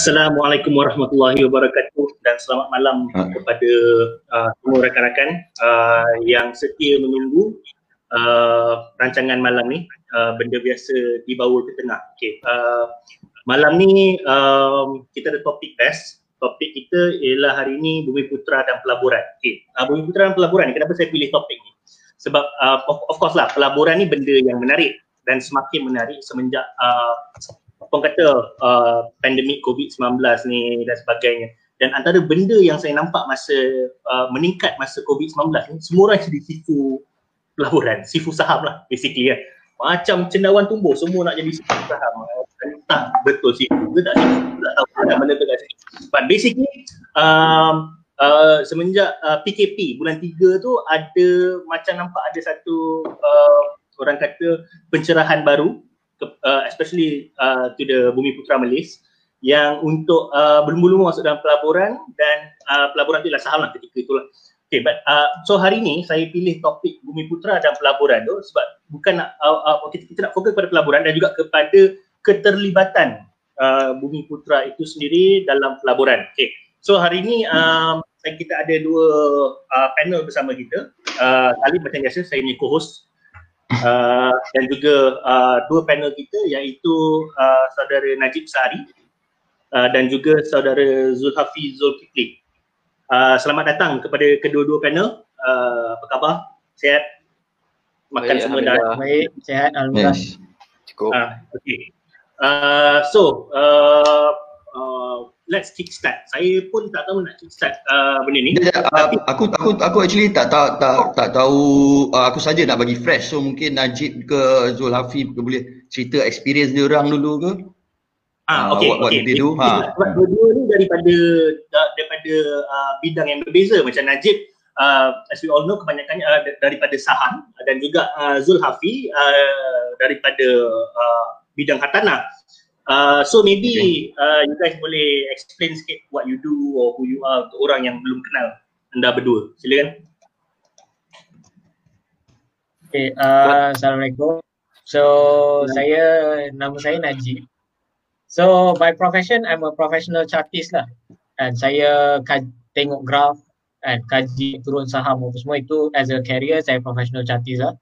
Assalamualaikum warahmatullahi wabarakatuh dan selamat malam ha. kepada uh, semua rakan-rakan uh, yang setia menunggu uh, rancangan malam ni uh, benda biasa dibawa ke tengah. Okay. Uh, malam ni um, kita ada topik best. Topik kita ialah hari ini Bumi Putra dan Pelaburan. Okay. Uh, Bumi Putra dan Pelaburan ni kenapa saya pilih topik ni? Sebab uh, of, of course lah pelaburan ni benda yang menarik dan semakin menarik semenjak uh, orang kata uh, pandemik COVID-19 ni dan sebagainya. Dan antara benda yang saya nampak masa uh, meningkat masa COVID-19 ni, semua orang jadi sifu pelaburan, sifu saham lah basically kan. Macam cendawan tumbuh, semua nak jadi sifu saham. Entah betul sifu ke tak sifu, tak tahu mana mana tu kat. But basically, um, uh, semenjak uh, PKP bulan 3 tu ada macam nampak ada satu uh, orang kata pencerahan baru uh, especially uh, to the Bumi Putra Malaysia yang untuk uh, belum-belum masuk dalam pelaburan dan uh, pelaburan tu ialah saham lah ketika itulah. Okay, but uh, so hari ni saya pilih topik Bumi Putra dan pelaburan tu sebab bukan nak, uh, uh, kita, kita nak fokus pada pelaburan dan juga kepada keterlibatan uh, Bumi Putra itu sendiri dalam pelaburan. Okay, so hari ni um, kita ada dua uh, panel bersama kita. Uh, kali macam biasa saya ni co-host uh, dan juga uh, dua panel kita iaitu uh, saudara Najib Sari uh, dan juga saudara Zulhafi Zulkifli. Uh, selamat datang kepada kedua-dua panel. Uh, apa khabar? Sehat? Makan Baik, semua dah? Baik, sehat. Alhamdulillah. Cukup. Uh, okay. Uh, so, uh, let's kick start. Saya pun tak tahu nak kick start uh, benda ni. Ya, ya, uh, aku aku aku actually tak tak tak tak tahu uh, aku saja nak bagi fresh so mungkin Najib ke Zul Hafif ke boleh cerita experience dia orang dulu ke? Ah, okay, uh, okay. Dia ha. Sebab dua-dua ni daripada daripada uh, bidang yang berbeza macam Najib uh, as we all know kebanyakannya uh, daripada saham dan juga uh, Zul Hafi uh, daripada uh, bidang hartanah. Uh, so maybe okay. uh, you guys boleh explain sikit what you do or who you are untuk orang yang belum kenal anda berdua. Silakan. Okay, uh, Assalamualaikum. So, saya, nama saya Najib. So, by profession, I'm a professional chartist lah. And saya kaj- tengok graf and kaji turun saham apa semua itu as a career, saya professional chartist lah.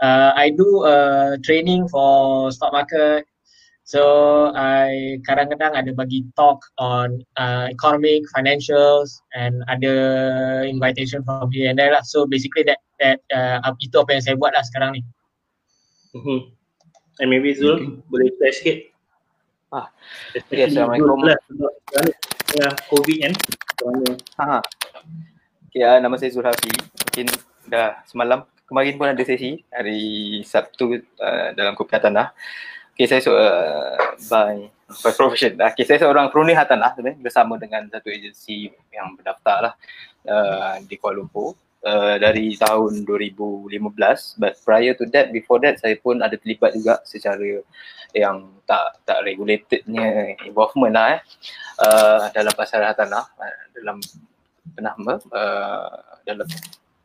Uh, I do uh, training for stock market, So I kadang-kadang ada bagi talk on uh, economic, financials and ada invitation from here and there lah. So basically that that uh, itu apa yang saya buat lah sekarang ni. Mm-hmm. And maybe Zul okay. boleh share sikit. Ah, okay, Assalamualaikum. Ya, COVID kan. Ha. Okay, uh, nama saya Zul Hafi. Mungkin dah semalam kemarin pun ada sesi hari Sabtu uh, dalam Kopi Tanah. Okay, saya so, uh, by, by profession. Okay, saya seorang perunding hartanah sebenarnya bersama dengan satu agensi yang berdaftar lah uh, di Kuala Lumpur uh, dari tahun 2015. But prior to that, before that, saya pun ada terlibat juga secara yang tak tak regulatednya involvement lah eh, uh, dalam pasar hartanah, uh, dalam pernah uh, dalam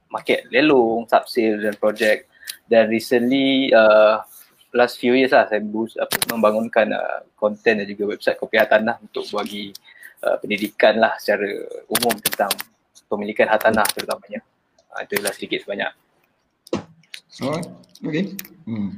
market lelong, subsale dan projek dan recently uh, last few years lah saya boost, apa, membangunkan uh, dan juga website Kopi Hartanah untuk bagi uh, pendidikan lah secara umum tentang pemilikan hartanah terutamanya. Uh, itulah sedikit sebanyak. Alright, okay. Hmm.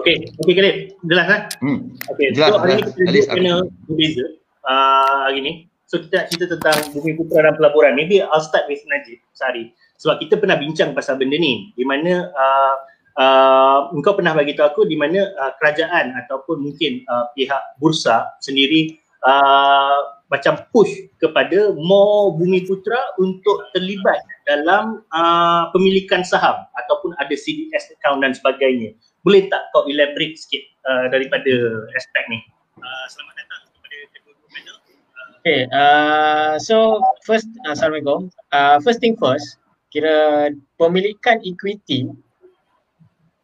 Okay, okay Khalid, jelas kan? Hmm. Okay, jelas, so hari ni kita kena berbeza uh, hari ni. So kita nak cerita tentang Bumi Putra dan Pelaburan. Maybe I'll start with Najib Sari. Sebab kita pernah bincang pasal benda ni. Di mana uh, uh, engkau pernah bagi tahu aku di mana uh, kerajaan ataupun mungkin uh, pihak bursa sendiri uh, macam push kepada more bumi putra untuk terlibat dalam uh, pemilikan saham ataupun ada CDS account dan sebagainya. Boleh tak kau elaborate sikit uh, daripada aspek ni? Uh, selamat datang kepada kedua-dua panel. Okay, uh, so first, Assalamualaikum. Uh, first thing first, kira pemilikan equity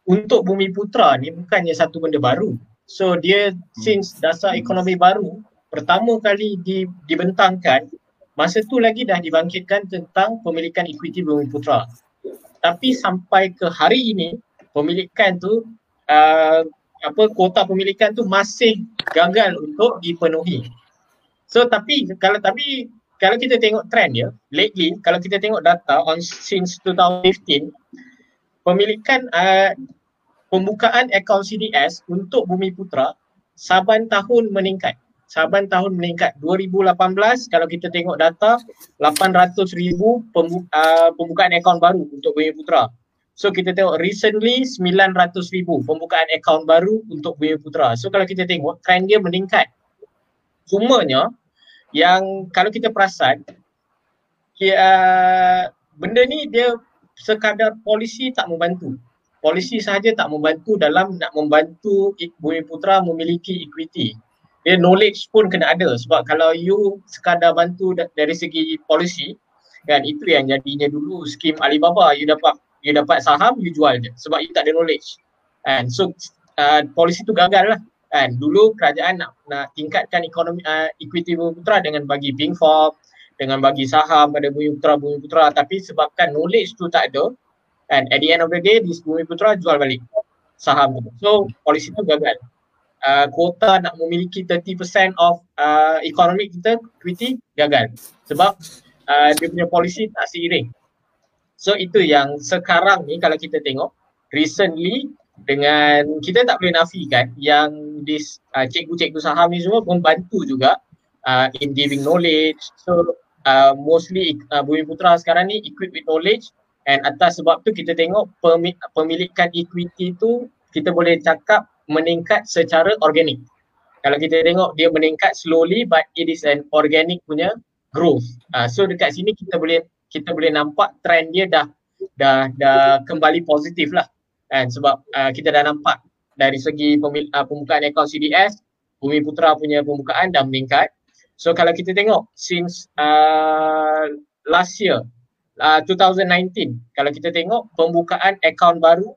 untuk Bumi Putra ni bukannya satu benda baru. So dia since dasar ekonomi baru pertama kali di, dibentangkan masa tu lagi dah dibangkitkan tentang pemilikan equity Bumi Putra. Tapi sampai ke hari ini pemilikan tu uh, apa kuota pemilikan tu masih gagal untuk dipenuhi. So tapi kalau tapi kalau kita tengok trend ya, lately kalau kita tengok data on since 2015 pemilikan uh, pembukaan akaun CDS untuk Bumi Putra saban tahun meningkat. Saban tahun meningkat. 2018 kalau kita tengok data 800 ribu pembuka, uh, pembukaan akaun baru untuk Bumi Putra. So kita tengok recently 900 ribu pembukaan akaun baru untuk Bumi Putra. So kalau kita tengok trend dia meningkat. Cumanya yang kalau kita perasan uh, benda ni dia sekadar polisi tak membantu polisi sahaja tak membantu dalam nak membantu Bumi Putra memiliki equity. Dia knowledge pun kena ada sebab kalau you sekadar bantu dari segi polisi kan itu yang jadinya dulu skim Alibaba you dapat you dapat saham you jual je sebab you tak ada knowledge. And so uh, polisi tu gagal lah kan dulu kerajaan nak nak tingkatkan ekonomi uh, equity Bumi Putra dengan bagi pink form dengan bagi saham pada Bumi Putra Bumi Putra tapi sebabkan knowledge tu tak ada And at the end of the day, di Bumi Putra jual balik saham tu. So, polisi tu gagal. Uh, kuota nak memiliki 30% of uh, ekonomi kita, equity, gagal. Sebab uh, dia punya polisi tak seiring. So, itu yang sekarang ni kalau kita tengok, recently dengan kita tak boleh nafikan yang this uh, cikgu-cikgu saham ni semua membantu juga uh, in giving knowledge. So, uh, mostly uh, Bumi Putra sekarang ni equipped with knowledge And atas sebab tu kita tengok pemilikan equity tu kita boleh cakap meningkat secara organik. Kalau kita tengok dia meningkat slowly but it is an organic punya growth. Uh, so dekat sini kita boleh kita boleh nampak trend dia dah dah dah kembali positif lah. And sebab uh, kita dah nampak dari segi pemil- uh, pembukaan akaun CDS, Bumi Putra punya pembukaan dah meningkat. So kalau kita tengok since uh, last year uh, 2019 kalau kita tengok pembukaan akaun baru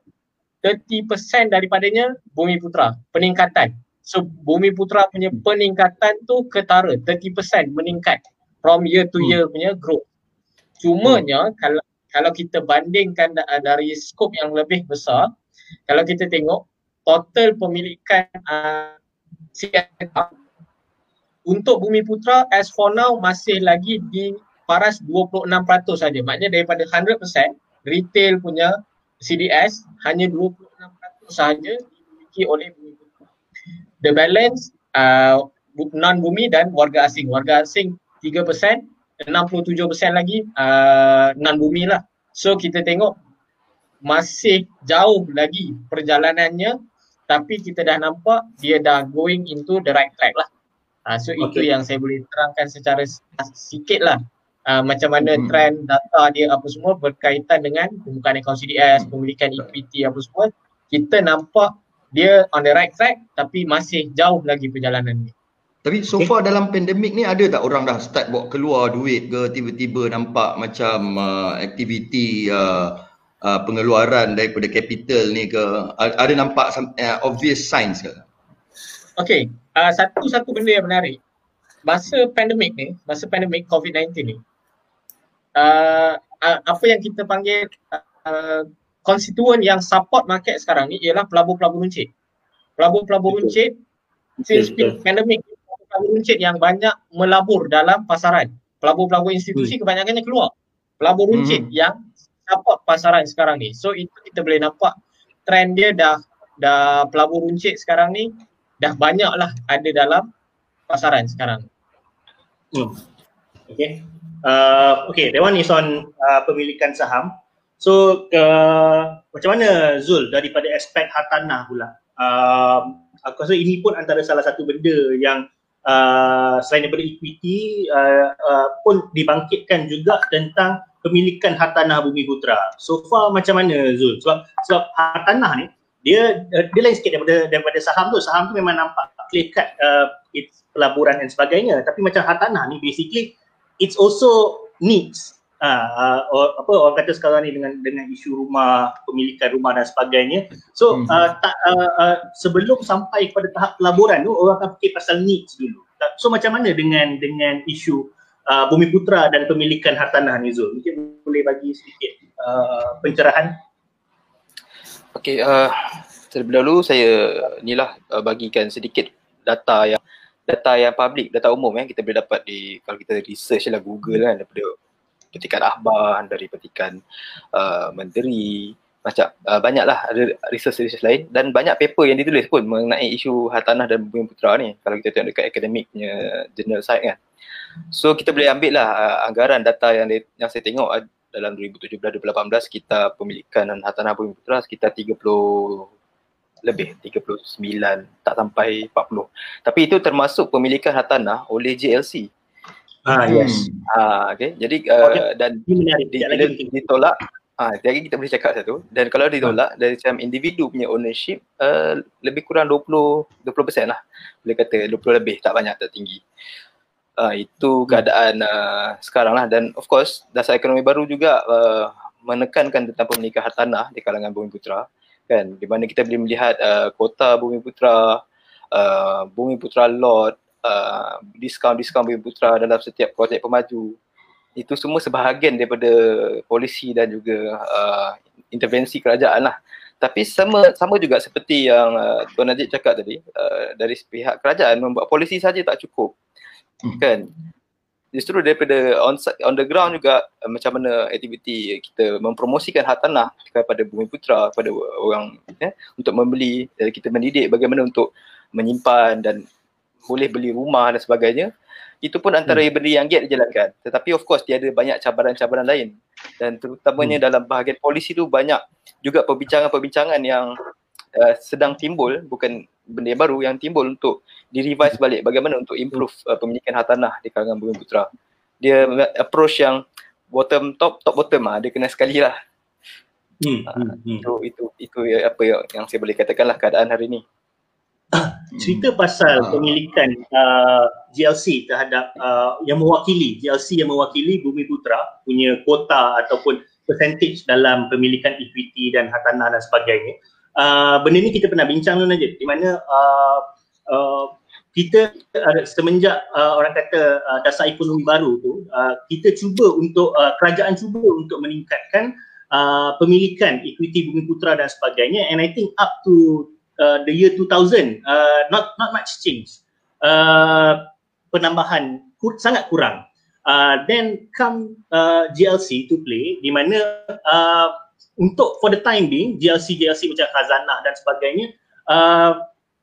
30% daripadanya Bumi Putra peningkatan. So Bumi Putra punya peningkatan tu ketara 30% meningkat from year to year punya growth. Cumanya hmm. kalau kalau kita bandingkan dari skop yang lebih besar kalau kita tengok total pemilikan uh, untuk Bumi Putra as for now masih lagi di paras 26% saja. Maknanya daripada 100% retail punya CDS hanya 26% sahaja dimiliki oleh bumi. The balance uh, non bumi dan warga asing. Warga asing 3%, 67% lagi uh, non bumi lah. So kita tengok masih jauh lagi perjalanannya tapi kita dah nampak dia dah going into the right track lah. Uh, so okay. itu yang saya boleh terangkan secara sikit lah uh, macam mana hmm. trend data dia apa semua berkaitan dengan pembukaan akaun CDS, pemilikan equity apa semua kita nampak dia on the right track tapi masih jauh lagi perjalanan ni. Tapi so far dalam pandemik ni ada tak orang dah start bawa keluar duit ke tiba-tiba nampak macam uh, aktiviti uh, uh, pengeluaran daripada capital ni ke ada nampak some, uh, obvious signs ke? Okay, uh, satu-satu benda yang menarik masa pandemik ni, masa pandemik COVID-19 ni uh, apa yang kita panggil uh, konstituen yang support market sekarang ni ialah pelabur-pelabur runcit. Pelabur-pelabur runcit since pandemic pelabur runcit yang banyak melabur dalam pasaran. Pelabur-pelabur institusi hmm. kebanyakannya keluar. Pelabur runcit hmm. yang support pasaran sekarang ni. So itu kita boleh nampak trend dia dah dah pelabur runcit sekarang ni dah banyak lah ada dalam pasaran sekarang. Hmm. Okay. Uh, okay, that one is on uh, pemilikan saham. So, uh, macam mana Zul daripada aspek hartanah pula? Uh, aku rasa ini pun antara salah satu benda yang uh, selain daripada equity uh, uh, pun dibangkitkan juga tentang pemilikan hartanah bumi putra. So far macam mana Zul? Sebab sebab hartanah ni dia dia lain sikit daripada daripada saham tu. Saham tu memang nampak clear cut uh, pelaburan dan sebagainya. Tapi macam hartanah ni basically it's also needs. Uh, uh, apa orang kata sekarang ni dengan dengan isu rumah pemilikan rumah dan sebagainya. So hmm. uh, tak uh, uh, sebelum sampai kepada tahap pelaburan tu orang akan fikir pasal needs dulu. So macam mana dengan dengan isu uh, bumi putra dan pemilikan hartanah ni Zul? Mungkin boleh bagi sedikit uh, pencerahan? Okey uh, terlebih dahulu saya nilah uh, bagikan sedikit data yang data yang public, data umum eh. Kita boleh dapat di kalau kita research lah Google kan daripada petikan akhbar, dari petikan uh, menteri, macam uh, banyaklah ada research-research lain. Dan banyak paper yang ditulis pun mengenai isu hartanah dan bumi putera ni. Kalau kita tengok dekat akademik punya journal site kan. So kita boleh ambil lah uh, anggaran data yang yang saya tengok uh, dalam 2017-2018 kita pemilikan hartanah bumi putera sekitar 30 lebih 39 tak sampai 40 tapi itu termasuk pemilikan hartanah oleh JLC ah yes. Ah okay. jadi uh, okay. dan di, ditolak. Ah jadi kita boleh cakap satu. Dan kalau ditolak ah. dari macam individu punya ownership uh, lebih kurang 20 20% lah. Boleh kata 20 lebih tak banyak tak tinggi. Uh, itu keadaan uh, sekarang lah. Dan of course dasar ekonomi baru juga uh, menekankan tentang pemilikan hartanah di kalangan bumi putra kan? Di mana kita boleh melihat uh, kota Bumi Putra uh, Bumi Putra Lot uh, diskaun-diskaun Bumi Putra dalam setiap projek pemaju. Itu semua sebahagian daripada polisi dan juga uh, intervensi kerajaan lah. Tapi sama sama juga seperti yang uh, Tuan Najib cakap tadi uh, dari pihak kerajaan membuat polisi saja tak cukup. Hmm. kan justru daripada on on the ground juga uh, macam mana aktiviti kita mempromosikan hak tanah kepada bumi putra kepada orang ya untuk membeli dan kita mendidik bagaimana untuk menyimpan dan boleh beli rumah dan sebagainya itu pun antara hmm. benda yang giat dijalankan tetapi of course dia ada banyak cabaran-cabaran lain dan terutamanya hmm. dalam bahagian polisi tu banyak juga perbincangan-perbincangan yang uh, sedang timbul bukan benda yang baru yang timbul untuk di-revise balik bagaimana untuk improve uh, pemilikan hartanah di kalangan Bumi Putra. Dia approach yang bottom top top bottom ah dia kena sekali lah. Hmm, uh, hmm, hmm. Itu itu itu apa yang, yang saya boleh katakanlah keadaan hari ini. Cerita pasal uh. pemilikan uh, GLC terhadap uh, yang mewakili GLC yang mewakili Bumi Putra punya kuota ataupun percentage dalam pemilikan equity dan hartanah dan sebagainya uh, benda ni kita pernah bincang dulu aja di mana uh, uh, kita uh, semenjak uh, orang kata uh, dasar ekonomi baru tu uh, kita cuba untuk uh, kerajaan cuba untuk meningkatkan uh, pemilikan equity bumi putra dan sebagainya. And i think up to uh, the year 2000 uh, not not much change. Uh, penambahan kur- sangat kurang. Uh, then come uh, GLC to play di mana uh, untuk for the time being GLC GLC macam khazanah dan sebagainya uh,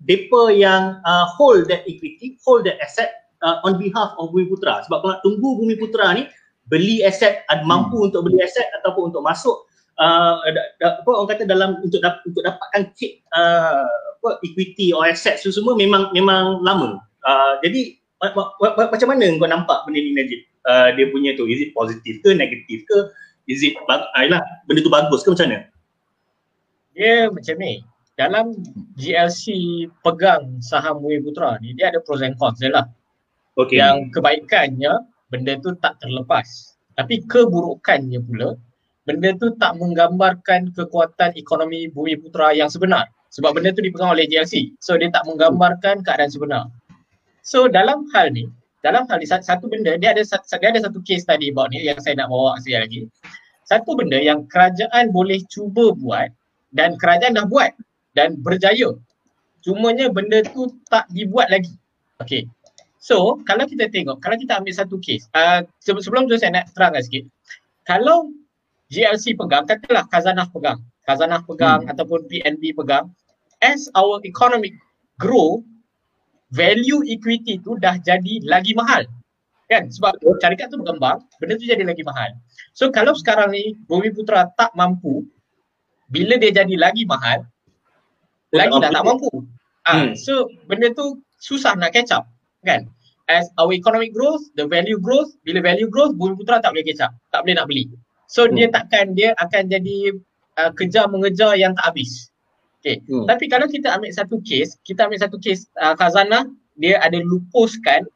depa yang uh, hold that equity hold that asset uh, on behalf of Bumi Putra. Sebab kalau tunggu Bumi Putra ni beli aset ada mampu hmm. untuk beli aset ataupun untuk masuk uh, da, da, apa orang kata dalam untuk dap, untuk dapatkan kit uh, apa equity or asset tu semua memang memang lama. Uh, jadi macam mana kau nampak benda ni Najib? Uh, dia punya tu is it positif ke negatif ke is it ayolah benda tu bagus ke macam mana? Dia macam ni dalam GLC pegang saham Bumi Putra ni dia ada pros and cons dia lah. Okay. yang kebaikannya benda tu tak terlepas. Tapi keburukannya pula benda tu tak menggambarkan kekuatan ekonomi Bumi Putra yang sebenar. Sebab benda tu dipegang oleh GLC so dia tak menggambarkan keadaan sebenar. So dalam hal ni dalam hal ni satu benda dia ada dia ada satu case tadi about ni yang saya nak bawa sekali lagi. Satu benda yang kerajaan boleh cuba buat dan kerajaan dah buat dan berjaya. Cumanya benda tu tak dibuat lagi. Okay. So kalau kita tengok, kalau kita ambil satu case, uh, sebelum tu saya nak terangkan sikit. Kalau GLC pegang, katalah Khazanah pegang, Khazanah pegang hmm. ataupun PNB pegang, as our economic grow, value equity tu dah jadi lagi mahal. Kan? Sebab syarikat tu berkembang, benda tu jadi lagi mahal. So kalau sekarang ni Bumi Putra tak mampu, bila dia jadi lagi mahal, lagi dah tak mampu. Ah, hmm. So benda tu susah nak catch up. Kan? As our economic growth, the value growth, bila value growth, Bumi Putra tak boleh catch up. Tak boleh nak beli. So hmm. dia takkan, dia akan jadi uh, kejar mengejar yang tak habis. Okay. Hmm. Tapi kalau kita ambil satu case, kita ambil satu case uh, Khazanah, dia ada lupuskan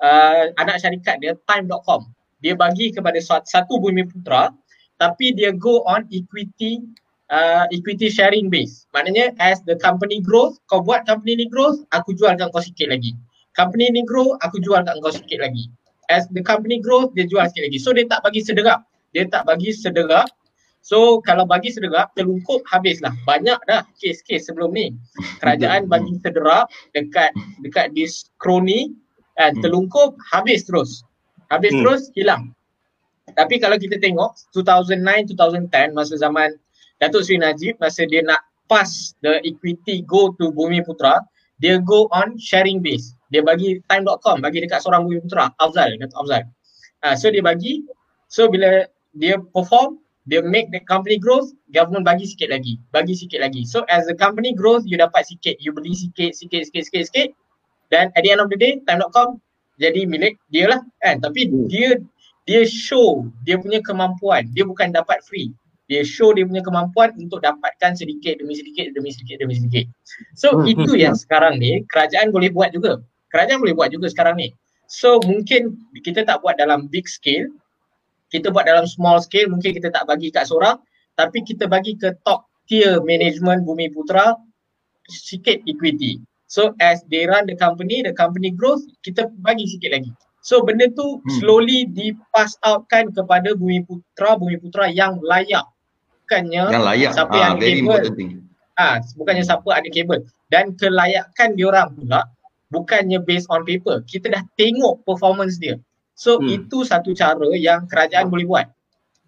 uh, anak syarikat dia time.com. Dia bagi kepada satu, satu bumi putra tapi dia go on equity uh, equity sharing base. Maknanya as the company growth, kau buat company ni growth, aku jualkan kau sikit lagi. Company ni grow, aku jualkan kau sikit lagi. As the company growth, dia jual sikit lagi. So dia tak bagi sederap. Dia tak bagi sederap So kalau bagi sederap, terlungkup habislah. Banyak dah kes-kes sebelum ni. Kerajaan bagi sederap dekat dekat dis kroni dan hmm. terlungkup habis terus. Habis hmm. terus hilang. Tapi kalau kita tengok 2009 2010 masa zaman Datuk Seri Najib masa dia nak pass the equity go to Bumi Putra, dia go on sharing base. Dia bagi time.com bagi dekat seorang Bumi Putra, Afzal, Datuk Afzal. Uh, so dia bagi so bila dia perform dia make the company growth, government bagi sikit lagi, bagi sikit lagi. So as the company growth, you dapat sikit, you beli sikit, sikit, sikit, sikit, sikit. Dan at the end of the day, time.com jadi milik dia lah kan. Tapi hmm. dia dia show dia punya kemampuan. Dia bukan dapat free. Dia show dia punya kemampuan untuk dapatkan sedikit demi sedikit demi sedikit demi sedikit. So hmm. itu yang sekarang ni kerajaan boleh buat juga. Kerajaan boleh buat juga sekarang ni. So mungkin kita tak buat dalam big scale kita buat dalam small scale mungkin kita tak bagi kat seorang tapi kita bagi ke top tier management Bumi Putra sikit equity. So as they run the company, the company growth, kita bagi sikit lagi. So benda tu hmm. slowly dipass outkan kepada Bumi Putra, Bumi Putra yang layak. Bukannya yang layak. siapa ha, yang kabel. Ah, ha, bukannya siapa ada kabel. Dan kelayakan diorang pula bukannya based on paper. Kita dah tengok performance dia. So hmm. itu satu cara yang kerajaan boleh buat.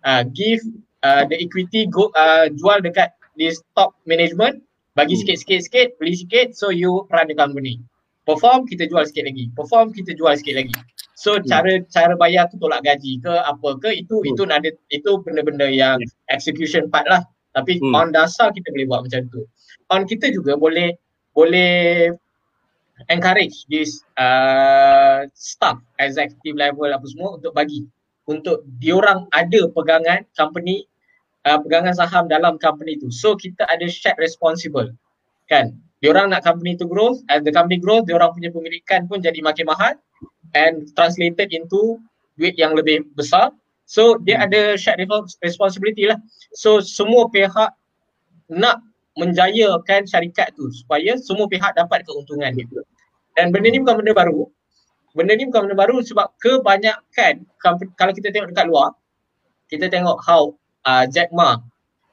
Uh, give uh, the equity go uh, jual dekat di top management bagi hmm. sikit-sikit-sikit beli sikit so you run the company. Perform kita jual sikit lagi. Perform kita jual sikit lagi. So hmm. cara cara bayar tu tolak gaji ke apa ke itu hmm. itu ada itu benda-benda yang hmm. execution part lah. Tapi hmm. on dasar kita boleh buat macam tu. On kita juga boleh boleh encourage this uh, staff executive level apa semua untuk bagi. Untuk diorang ada pegangan company uh, pegangan saham dalam company tu. So kita ada shared responsible. Kan? Diorang nak company tu growth as the company growth diorang punya pemilikan pun jadi makin mahal and translated into duit yang lebih besar. So dia ada shared responsibility lah. So semua pihak nak menjayakan syarikat tu supaya semua pihak dapat keuntungan dia. Dan benda ni bukan benda baru. Benda ni bukan benda baru sebab kebanyakan kalau kita tengok dekat luar, kita tengok how uh, Jack Ma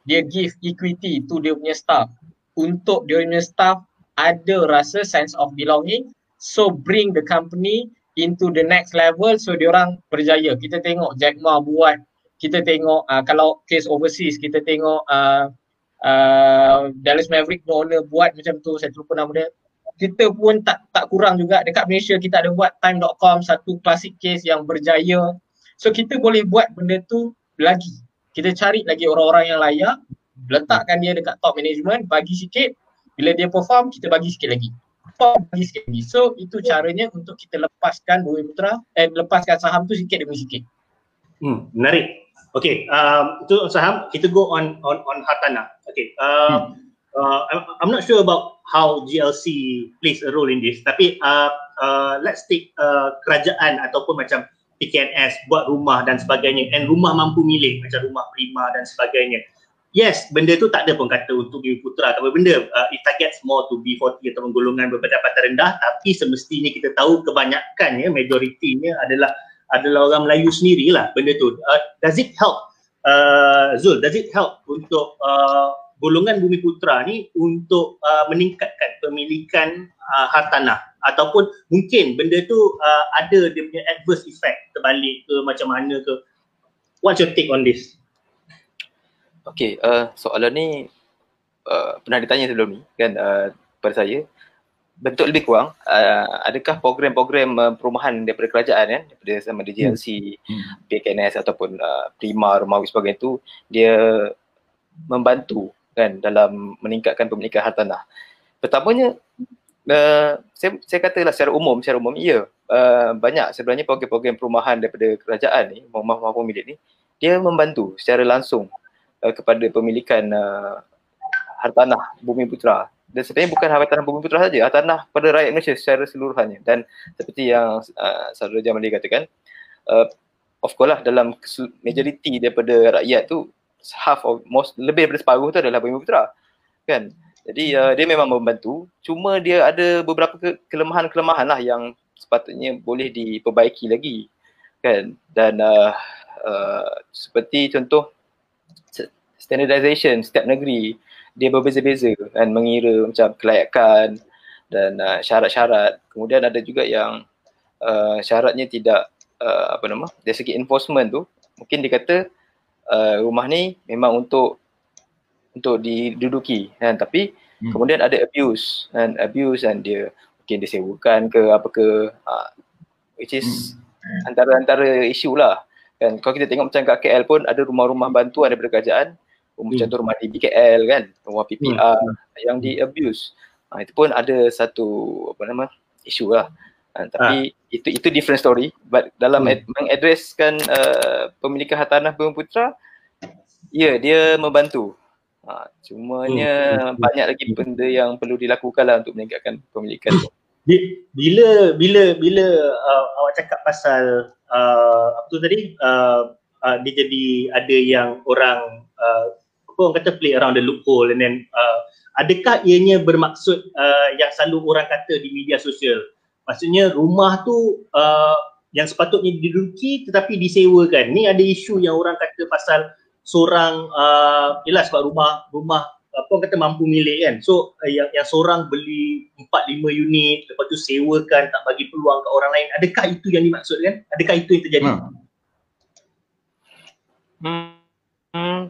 dia give equity to dia punya staff untuk dia punya staff ada rasa sense of belonging so bring the company into the next level so dia orang berjaya. Kita tengok Jack Ma buat kita tengok uh, kalau case overseas kita tengok uh, uh, Dallas Maverick owner buat macam tu saya terlupa nama dia. Kita pun tak tak kurang juga. Dekat Malaysia kita ada buat time.com satu classic case yang berjaya. So kita boleh buat benda tu lagi. Kita cari lagi orang-orang yang layak letakkan dia dekat top management bagi sikit. Bila dia perform kita bagi sikit lagi. Perform bagi sikit lagi. So itu caranya untuk kita lepaskan Bumi Putra eh lepaskan saham tu sikit demi sikit. Hmm menarik Okay, um, itu saham kita go on on on hartanah. Okay, uh, hmm. uh, I'm, I'm not sure about how GLC plays a role in this. Tapi uh, uh, let's take uh, kerajaan ataupun macam PKNS buat rumah dan sebagainya and rumah mampu milik macam rumah prima dan sebagainya. Yes, benda tu tak ada pun kata untuk Bumi Putra atau benda. Uh, it targets more to B40 atau golongan berpendapatan rendah tapi semestinya kita tahu kebanyakannya, majoritinya adalah adalah orang Melayu sendirilah benda tu. Uh, does it help uh, Zul, does it help untuk uh, golongan Bumi Putra ni untuk uh, meningkatkan pemilikan uh, hartanah? Ataupun mungkin benda tu uh, ada dia punya adverse effect terbalik ke macam mana ke? What's your take on this? Okay, uh, soalan ni uh, pernah ditanya sebelum ni kan uh, pada saya bentuk lebih kurang uh, adakah program-program uh, perumahan daripada kerajaan kan daripada sama ada GLC, hmm. PKNS ataupun uh, Prima, Rumawi sebagainya tu dia membantu kan dalam meningkatkan pemilikan hartanah. Pertamanya uh, saya saya katalah secara umum secara umum ya uh, banyak sebenarnya program-program perumahan daripada kerajaan ni rumah-rumah pemilik ni dia membantu secara langsung uh, kepada pemilikan uh, hartanah bumi putra dan sebenarnya bukan hartanah bumi putra saja, hartanah pada rakyat Malaysia secara seluruhannya. Dan seperti yang uh, Saudara Jamali katakan, uh, of course lah dalam majoriti daripada rakyat tu half of most lebih daripada separuh tu adalah bumi putra. Kan? Jadi uh, dia memang membantu, cuma dia ada beberapa ke- kelemahan-kelemahan lah yang sepatutnya boleh diperbaiki lagi. Kan? Dan uh, uh, seperti contoh standardization setiap negeri dia berbeza-beza dan mengira macam kelayakan dan uh, syarat-syarat. Kemudian ada juga yang uh, syaratnya tidak uh, apa nama dari segi enforcement tu mungkin dia kata uh, rumah ni memang untuk untuk diduduki kan tapi hmm. kemudian ada abuse dan abuse dan dia mungkin disewakan ke apa ke uh, which is hmm. antara-antara isu lah kan kalau kita tengok macam kat KL pun ada rumah-rumah bantuan daripada kerajaan. Macam tu rumah di BKL kan rumah PPR hmm. yang di abuse uh, itu pun ada satu apa nama isu lah uh, tapi ha. itu itu different story but dalam hmm. ad- mengadreskan uh, pemilikan hartanah Bumi Putra ya dia membantu Ha, cumanya hmm. banyak lagi benda yang perlu dilakukan lah untuk meningkatkan pemilikan tu. Bila bila bila uh, awak cakap pasal uh, apa tu tadi uh, uh, dia jadi ada yang orang uh, orang kata play around the loophole and then uh, adakah ianya bermaksud uh, yang selalu orang kata di media sosial? Maksudnya rumah tu uh, yang sepatutnya diduduki tetapi disewakan. Ni ada isu yang orang kata pasal seorang uh, yelah sebab rumah rumah apa orang kata mampu milik kan. So uh, yang yang seorang beli 4 5 unit lepas tu sewakan tak bagi peluang ke orang lain. Adakah itu yang dimaksudkan? Adakah itu yang terjadi? Hmm. Hmm.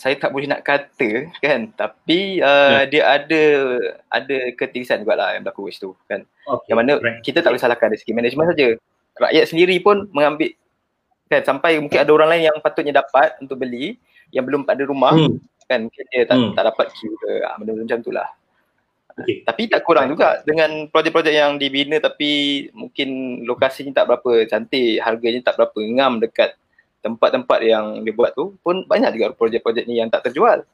Saya tak boleh nak kata kan tapi uh, ya. dia ada ada ketirisan juga lah yang berlaku situ kan okay. yang mana right. kita tak boleh salahkan dari segi management saja rakyat sendiri pun mengambil kan sampai mungkin ada orang lain yang patutnya dapat untuk beli yang belum ada rumah hmm. kan mungkin dia tak, hmm. tak dapat queue ke ah, benda-benda macam tu lah okay. tapi tak kurang juga dengan projek-projek yang dibina tapi mungkin lokasinya tak berapa cantik harganya tak berapa ngam dekat tempat-tempat yang dia buat tu pun banyak juga projek-projek ni yang tak terjual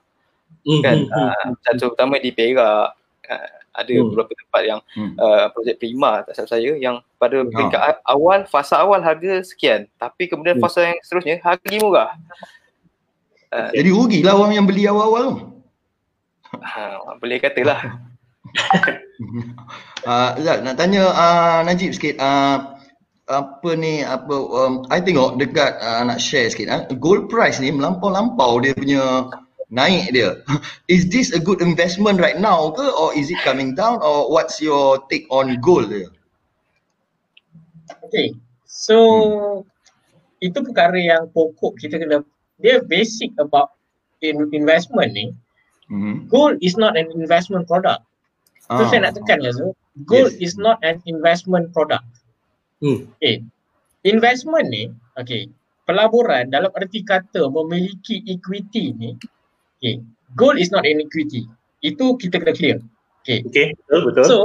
hmm. kan hmm. Uh, contoh utama di Perak uh, ada hmm. beberapa tempat yang hmm. uh, projek prima tak salah saya yang pada hmm. peringkat ha. awal fasa awal harga sekian tapi kemudian hmm. fasa yang seterusnya harga lagi murah uh, jadi rugilah orang yang beli awal-awal tu uh, boleh katalah uh, Zat, nak tanya uh, Najib sikit uh, apa ni apa um, I tengok dekat uh, nak share sikit uh, gold price ni melampau-lampau dia punya naik dia. Is this a good investment right now ke or is it coming down or what's your take on gold dia? Okay. So hmm. itu perkara yang pokok kita kena dia basic about in investment ni. Hmm. Gold is not an investment product. Ah. So saya nak tekan ya so. Gold yes. is not an investment product. Hmm. Okay. Investment ni, okay, pelaburan dalam erti kata memiliki equity ni Okay. Gold is not an equity. Itu kita kena clear. Okay. Okay. Betul, betul. So,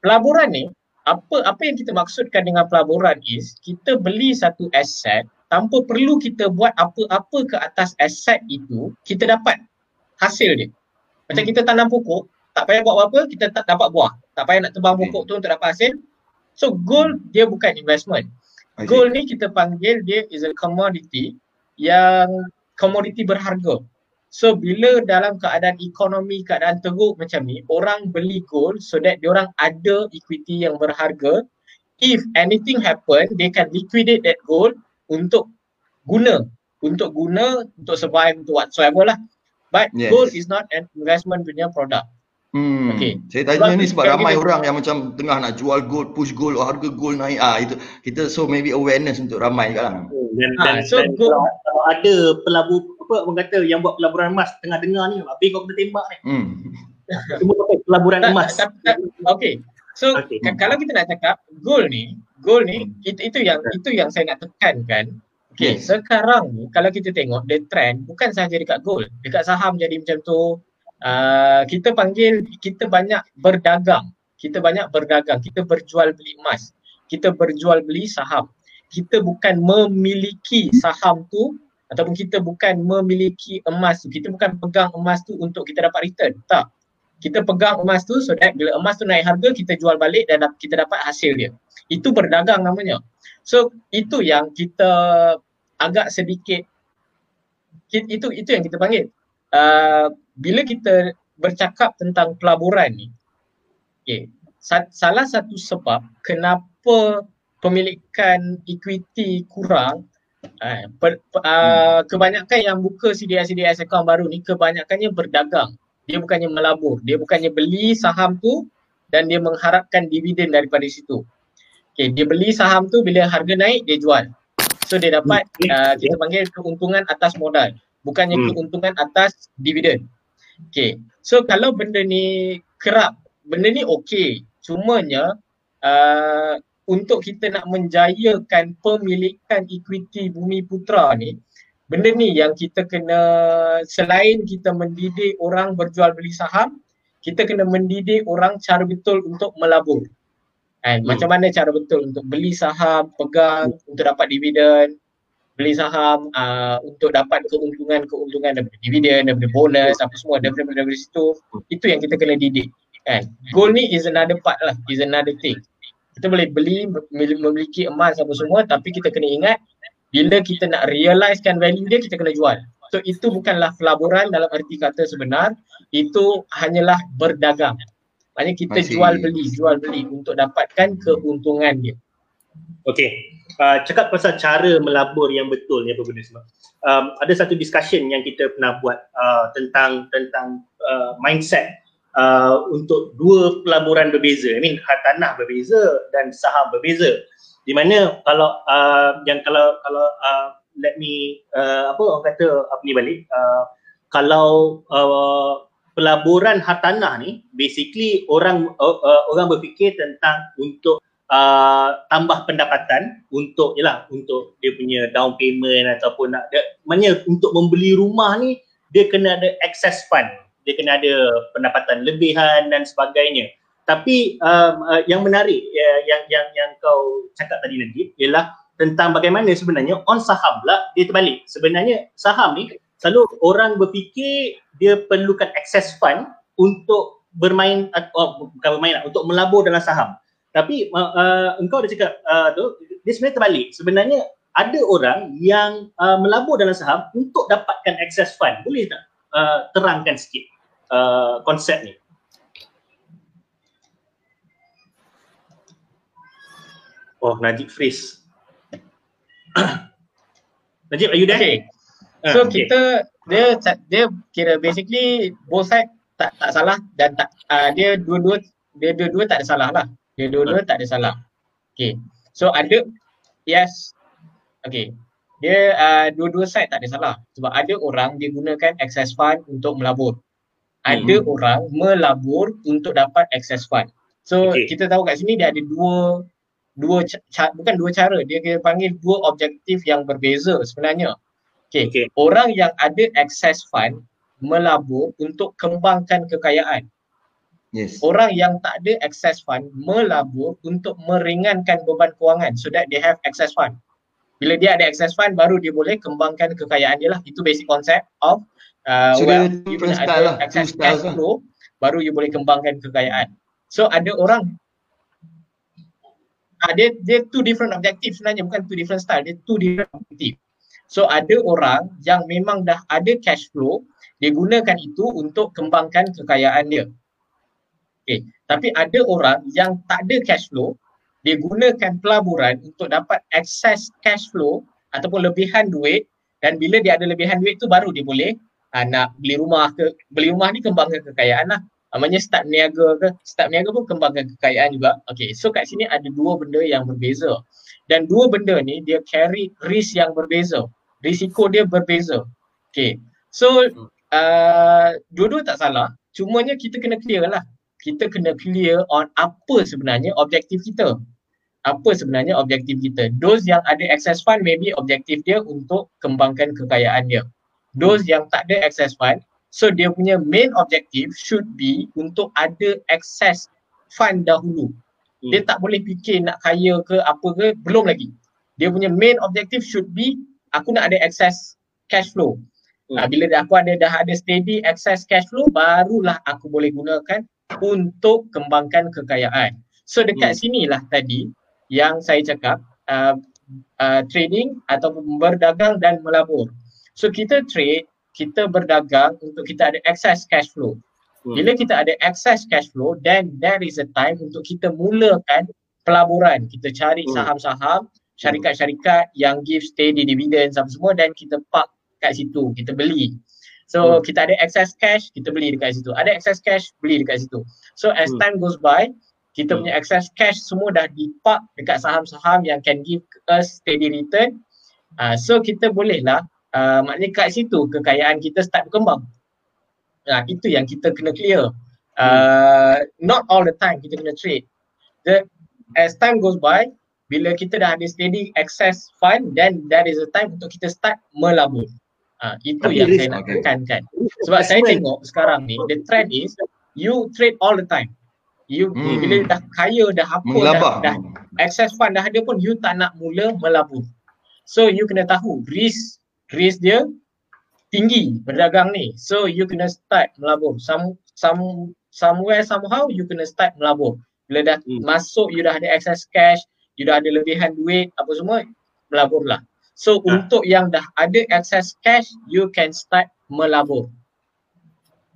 pelaburan ni, apa apa yang kita maksudkan dengan pelaburan is kita beli satu aset tanpa perlu kita buat apa-apa ke atas aset itu, kita dapat hasil dia. Macam hmm. kita tanam pokok, tak payah buat apa-apa, kita tak dapat buah. Tak payah nak tebang pokok tu untuk dapat hasil. So gold dia bukan investment. Okay. Gold ni kita panggil dia is a commodity yang komoditi berharga. So bila dalam keadaan ekonomi, keadaan teruk macam ni, orang beli gold so that orang ada equity yang berharga. If anything happen, they can liquidate that gold untuk guna. Untuk guna, untuk survive, untuk whatsoever lah. But yes. gold is not an investment punya product. Hmm. Okay. Saya tanya sebab ni sebab ramai kita, orang yang macam tengah nak jual gold, push gold, oh, harga gold naik. Ah itu kita so maybe awareness untuk ramai sekarang. Dan, ha, dan, so dan gold, kalau ada pelabur apa orang kata yang buat pelaburan emas tengah dengar ni, habis kau kena tembak ni. Hmm. Cuma pakai pelaburan tak, emas. Tak, tak, okay. So okay. K- kalau kita nak cakap gold ni, gold ni hmm. itu, itu yang itu yang saya nak tekankan. Okay, yes. sekarang ni kalau kita tengok the trend bukan sahaja dekat gold, dekat saham jadi macam tu, uh, kita panggil kita banyak berdagang. Kita banyak berdagang. Kita berjual beli emas. Kita berjual beli saham. Kita bukan memiliki saham tu ataupun kita bukan memiliki emas tu. Kita bukan pegang emas tu untuk kita dapat return. Tak. Kita pegang emas tu so that bila emas tu naik harga kita jual balik dan kita dapat hasil dia. Itu berdagang namanya. So itu yang kita agak sedikit itu itu yang kita panggil. Uh, bila kita bercakap tentang pelaburan ni, okay, salah satu sebab kenapa pemilikan equity kurang Uh, per, per, uh, kebanyakan yang buka CDS CDS account baru ni kebanyakannya berdagang. Dia bukannya melabur, dia bukannya beli saham tu dan dia mengharapkan dividen daripada situ. Okay, dia beli saham tu bila harga naik dia jual. So dia dapat uh, kita panggil keuntungan atas modal, bukannya hmm. keuntungan atas dividen. Okay, so kalau benda ni kerap, benda ni okey. Cumanya uh, untuk kita nak menjayakan pemilikan equity Bumi Putra ni, benda ni yang kita kena selain kita mendidik orang berjual beli saham, kita kena mendidik orang cara betul untuk melabur. Kan? Hmm. Macam mana cara betul untuk beli saham, pegang hmm. untuk dapat dividen, beli saham uh, untuk dapat keuntungan-keuntungan daripada dividen, daripada bonus, apa semua daripada, daripada situ. Itu yang kita kena didik. Kan? Goal ni is another part lah, is another thing kita boleh beli memiliki emas apa semua tapi kita kena ingat bila kita nak realizekan value dia kita kena jual. So itu bukanlah pelaburan dalam arti kata sebenar, itu hanyalah berdagang. Maknanya kita Masih. jual beli, jual beli untuk dapatkan keuntungan dia. Okay, uh, cakap pasal cara melabur yang betul ni apa benda semua. Um, ada satu discussion yang kita pernah buat uh, tentang tentang uh, mindset uh, untuk dua pelaburan berbeza. I mean hartanah berbeza dan saham berbeza. Di mana kalau uh, yang kalau kalau uh, let me uh, apa orang kata apa ni balik uh, kalau uh, pelaburan hartanah ni basically orang uh, uh, orang berfikir tentang untuk uh, tambah pendapatan untuk yalah untuk dia punya down payment ataupun nak dia, maknanya untuk membeli rumah ni dia kena ada excess fund dia kena ada pendapatan lebihan dan sebagainya. Tapi um, uh, yang menarik ya, yang yang yang kau cakap tadi nanti ialah tentang bagaimana sebenarnya on saham pula dia terbalik. Sebenarnya saham ni selalu orang berfikir dia perlukan excess fund untuk bermain oh, bukan bermain lah, untuk melabur dalam saham. Tapi uh, uh, engkau dah cakap uh, tu dia sebenarnya terbalik. Sebenarnya ada orang yang uh, melabur dalam saham untuk dapatkan excess fund. Boleh tak uh, terangkan sikit? uh, konsep ni. Oh, Najib freeze. Najib, are you there? Okay. Uh, so okay. kita dia dia kira basically both side tak tak salah dan tak uh, dia dua-dua dia dua-dua tak ada salah lah. Dia dua-dua uh. tak ada salah. Okay. So ada yes. Okay. Dia uh, dua-dua side tak ada salah. Sebab ada orang dia gunakan access fund untuk melabur ada hmm. orang melabur untuk dapat access fund. So okay. kita tahu kat sini dia ada dua dua ca- bukan dua cara dia kita panggil dua objektif yang berbeza sebenarnya. Okay. okay. Orang yang ada access fund melabur untuk kembangkan kekayaan. Yes. Orang yang tak ada access fund melabur untuk meringankan beban kewangan so that they have access fund. Bila dia ada access fund baru dia boleh kembangkan kekayaan dia lah. Itu basic concept of uh, so well, you kena ada lah. access cash flow lah. baru you boleh kembangkan kekayaan. So ada orang uh, dia, dia two different objective sebenarnya bukan two different style, dia two different objective. So ada orang yang memang dah ada cash flow, dia gunakan itu untuk kembangkan kekayaan dia. Okay. Tapi ada orang yang tak ada cash flow, dia gunakan pelaburan untuk dapat access cash flow ataupun lebihan duit dan bila dia ada lebihan duit tu baru dia boleh uh, nak beli rumah ke beli rumah ni kembangkan kekayaan lah. Namanya start niaga ke start niaga pun kembangkan kekayaan juga. Okay so kat sini ada dua benda yang berbeza. Dan dua benda ni dia carry risk yang berbeza. Risiko dia berbeza. Okay so uh, dua-dua tak salah. Cumanya kita kena clear lah kita kena clear on apa sebenarnya objektif kita. Apa sebenarnya objektif kita? Those yang ada access fund maybe objektif dia untuk kembangkan kekayaan dia. Those yang tak ada access fund so dia punya main objective should be untuk ada access fund dahulu. Hmm. dia tak boleh fikir nak kaya ke apa ke belum lagi. Dia punya main objective should be aku nak ada access cash flow. Hmm. uh, bila aku ada dah ada steady access cash flow barulah aku boleh gunakan untuk kembangkan kekayaan so dekat hmm. sinilah tadi yang saya cakap uh, uh, trading ataupun berdagang dan melabur So kita trade, kita berdagang untuk kita ada access cash flow. Hmm. Bila kita ada access cash flow, then there is a time untuk kita mulakan pelaburan. Kita cari hmm. saham-saham syarikat-syarikat yang give steady dividend apa semua dan kita park kat situ, kita beli. So hmm. kita ada excess cash, kita beli dekat situ. Ada excess cash, beli dekat situ. So as hmm. time goes by, kita hmm. punya excess cash semua dah dipark dekat saham-saham yang can give us steady return. Uh, so kita bolehlah, uh, maknanya kat situ kekayaan kita start berkembang. Nah, itu yang kita kena clear. Uh, hmm. Not all the time kita kena trade. The, as time goes by, bila kita dah ada steady excess fund, then that is the time untuk kita start melabur. Ha, itu Tapi yang saya nak okay. tekankan. Sebab saya tengok sekarang ni, the trend is you trade all the time. You hmm. bila dah kaya, dah apa, dah, dah access fund dah ada pun, you tak nak mula melabur. So you kena tahu risk, risk dia tinggi berdagang ni. So you kena start melabur. Some, some, somewhere somehow you kena start melabur. Bila dah hmm. masuk, you dah ada access cash, you dah ada lebihan duit, apa semua, melaburlah. So ha. untuk yang dah ada access cash, you can start melabur.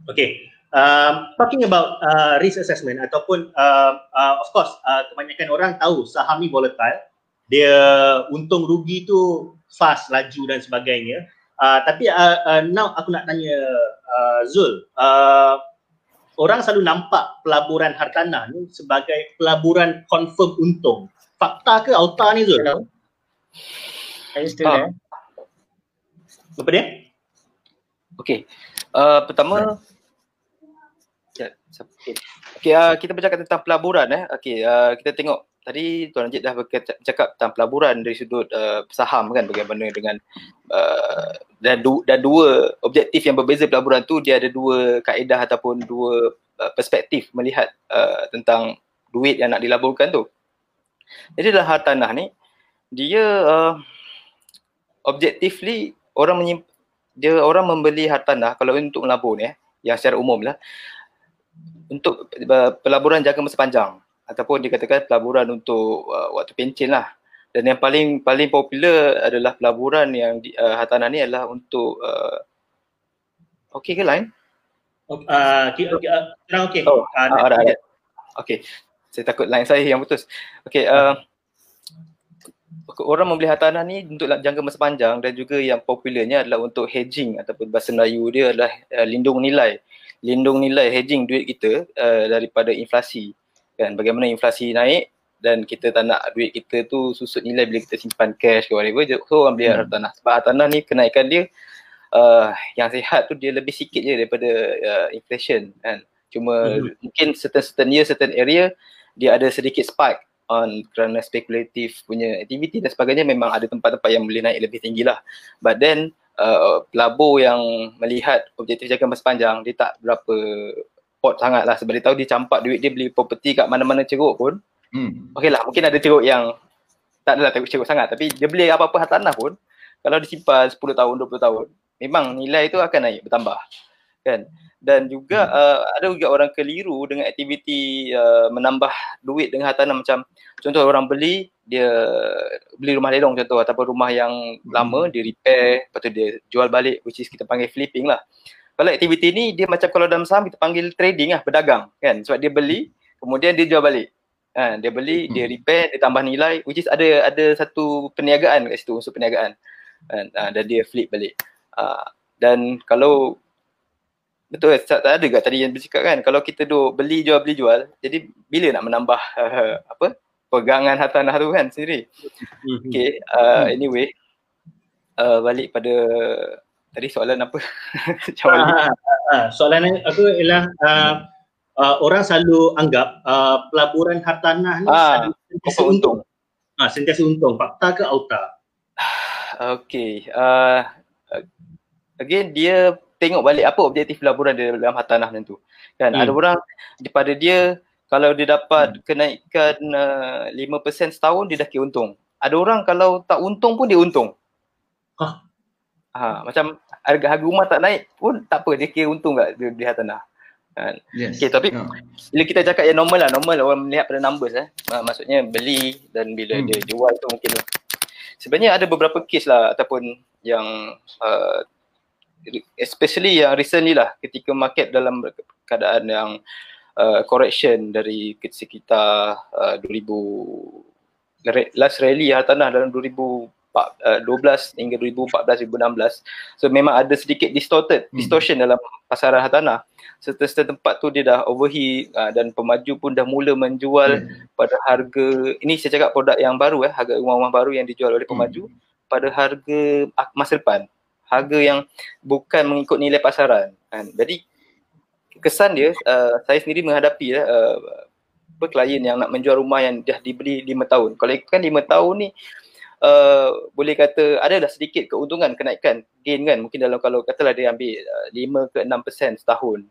Okay. Um, talking about uh, risk assessment ataupun uh, uh, of course uh, kebanyakan orang tahu saham ni volatile. Dia untung rugi tu fast, laju dan sebagainya. Uh, tapi uh, uh, now aku nak tanya uh, Zul. Uh, orang selalu nampak pelaburan hartanah ni sebagai pelaburan confirm untung. Fakta ke auta ni Zul? Hello. Are you still uh, there? Apa dia? Okay. Uh, pertama, ya, okay. okay uh, kita bercakap tentang pelaburan eh. Okay, uh, kita tengok tadi Tuan Najib dah bercakap tentang pelaburan dari sudut uh, saham kan bagaimana dengan uh, dan, du- dan dua objektif yang berbeza pelaburan tu dia ada dua kaedah ataupun dua uh, perspektif melihat uh, tentang duit yang nak dilaburkan tu. Jadi dalam hartanah ni dia uh, objectively orang menyimp- dia orang membeli hartanah kalau untuk melabur ni eh, yang secara umum lah untuk pelaburan jangka masa panjang ataupun dikatakan pelaburan untuk uh, waktu pencen lah dan yang paling paling popular adalah pelaburan yang di, uh, hartanah ni adalah untuk uh, okey ke lain? Uh, okay, okay, uh, okay. Oh, uh. Okay, saya takut lain saya yang putus. Okay, uh, orang membeli hartanah ni untuk jangka masa panjang dan juga yang popularnya adalah untuk hedging ataupun bahasa Melayu dia adalah uh, lindung nilai. Lindung nilai hedging duit kita uh, daripada inflasi. Kan bagaimana inflasi naik dan kita tak nak duit kita tu susut nilai bila kita simpan cash ke whatever. So orang beli hmm. hartanah. Sebab hartanah ni kenaikan dia uh, yang sihat tu dia lebih sikit je daripada uh, inflation kan. Cuma hmm. mungkin certain certain year, certain area dia ada sedikit spike on kerana spekulatif punya aktiviti dan sebagainya memang ada tempat-tempat yang boleh naik lebih tinggi lah. But then uh, pelabur yang melihat objektif jaga masa panjang dia tak berapa pot sangat lah sebab dia tahu dia campak duit dia beli property kat mana-mana ceruk pun hmm. okey lah mungkin ada ceruk yang tak adalah ceruk sangat tapi dia beli apa-apa hartanah pun kalau disimpan 10 tahun 20 tahun memang nilai itu akan naik bertambah kan dan juga hmm. uh, ada juga orang keliru dengan aktiviti uh, menambah duit dengan hartanah macam contoh orang beli dia beli rumah lelong contoh ataupun rumah yang hmm. lama dia repair lepas tu dia jual balik which is kita panggil flipping lah kalau aktiviti ni dia macam kalau dalam saham kita panggil trading lah berdagang kan sebab dia beli kemudian dia jual balik Ha, dia beli, hmm. dia repair, dia tambah nilai which is ada ada satu perniagaan kat situ unsur perniagaan kan? Ha, dan dia flip balik. Ha, dan kalau Betul tak ada juga tadi yang bercakap kan kalau kita duk beli jual beli jual jadi bila nak menambah uh, apa pegangan hartanah tu kan sendiri. Mm-hmm. Okay uh, anyway uh, balik pada tadi soalan apa? uh, uh, soalan aku ialah uh, uh, orang selalu anggap uh, pelaburan hartanah ni uh, sentiasa untung. Ah uh, sentiasa untung. Fakta ke auta? Okay. Uh, again dia tengok balik apa objektif pelaburan dia dalam hartanah macam tu. Kan hmm. ada orang daripada dia kalau dia dapat hmm. kenaikan uh, 5% setahun dia dah kira untung. Ada orang kalau tak untung pun dia untung. Huh? Ha, macam harga, harga rumah tak naik pun tak apa dia kira untung kat di, di hartanah. Kan? Yes. Okay, tapi yeah. bila kita cakap yang normal lah, normal orang melihat pada numbers eh. Maksudnya beli dan bila hmm. dia jual tu mungkin Sebenarnya ada beberapa case lah ataupun yang uh, especially yang recently lah ketika market dalam keadaan yang uh, correction dari sekitar uh, 2000 last rally hartanah dalam 2012 hingga 2014 2016 so memang ada sedikit distorted hmm. distortion dalam pasaran hartanah serta-serta tempat tu dia dah overheat uh, dan pemaju pun dah mula menjual hmm. pada harga ini saya cakap produk yang baru eh harga rumah-rumah baru yang dijual oleh pemaju hmm. pada harga masa depan harga yang bukan mengikut nilai pasaran kan jadi kesan dia uh, saya sendiri menghadapi uh, apa klien yang nak menjual rumah yang dah dibeli 5 tahun. Kalau kan 5 tahun ni uh, boleh kata ada dah sedikit keuntungan kenaikan gain kan mungkin dalam kalau katalah dia ambil uh, 5 ke 6% setahun.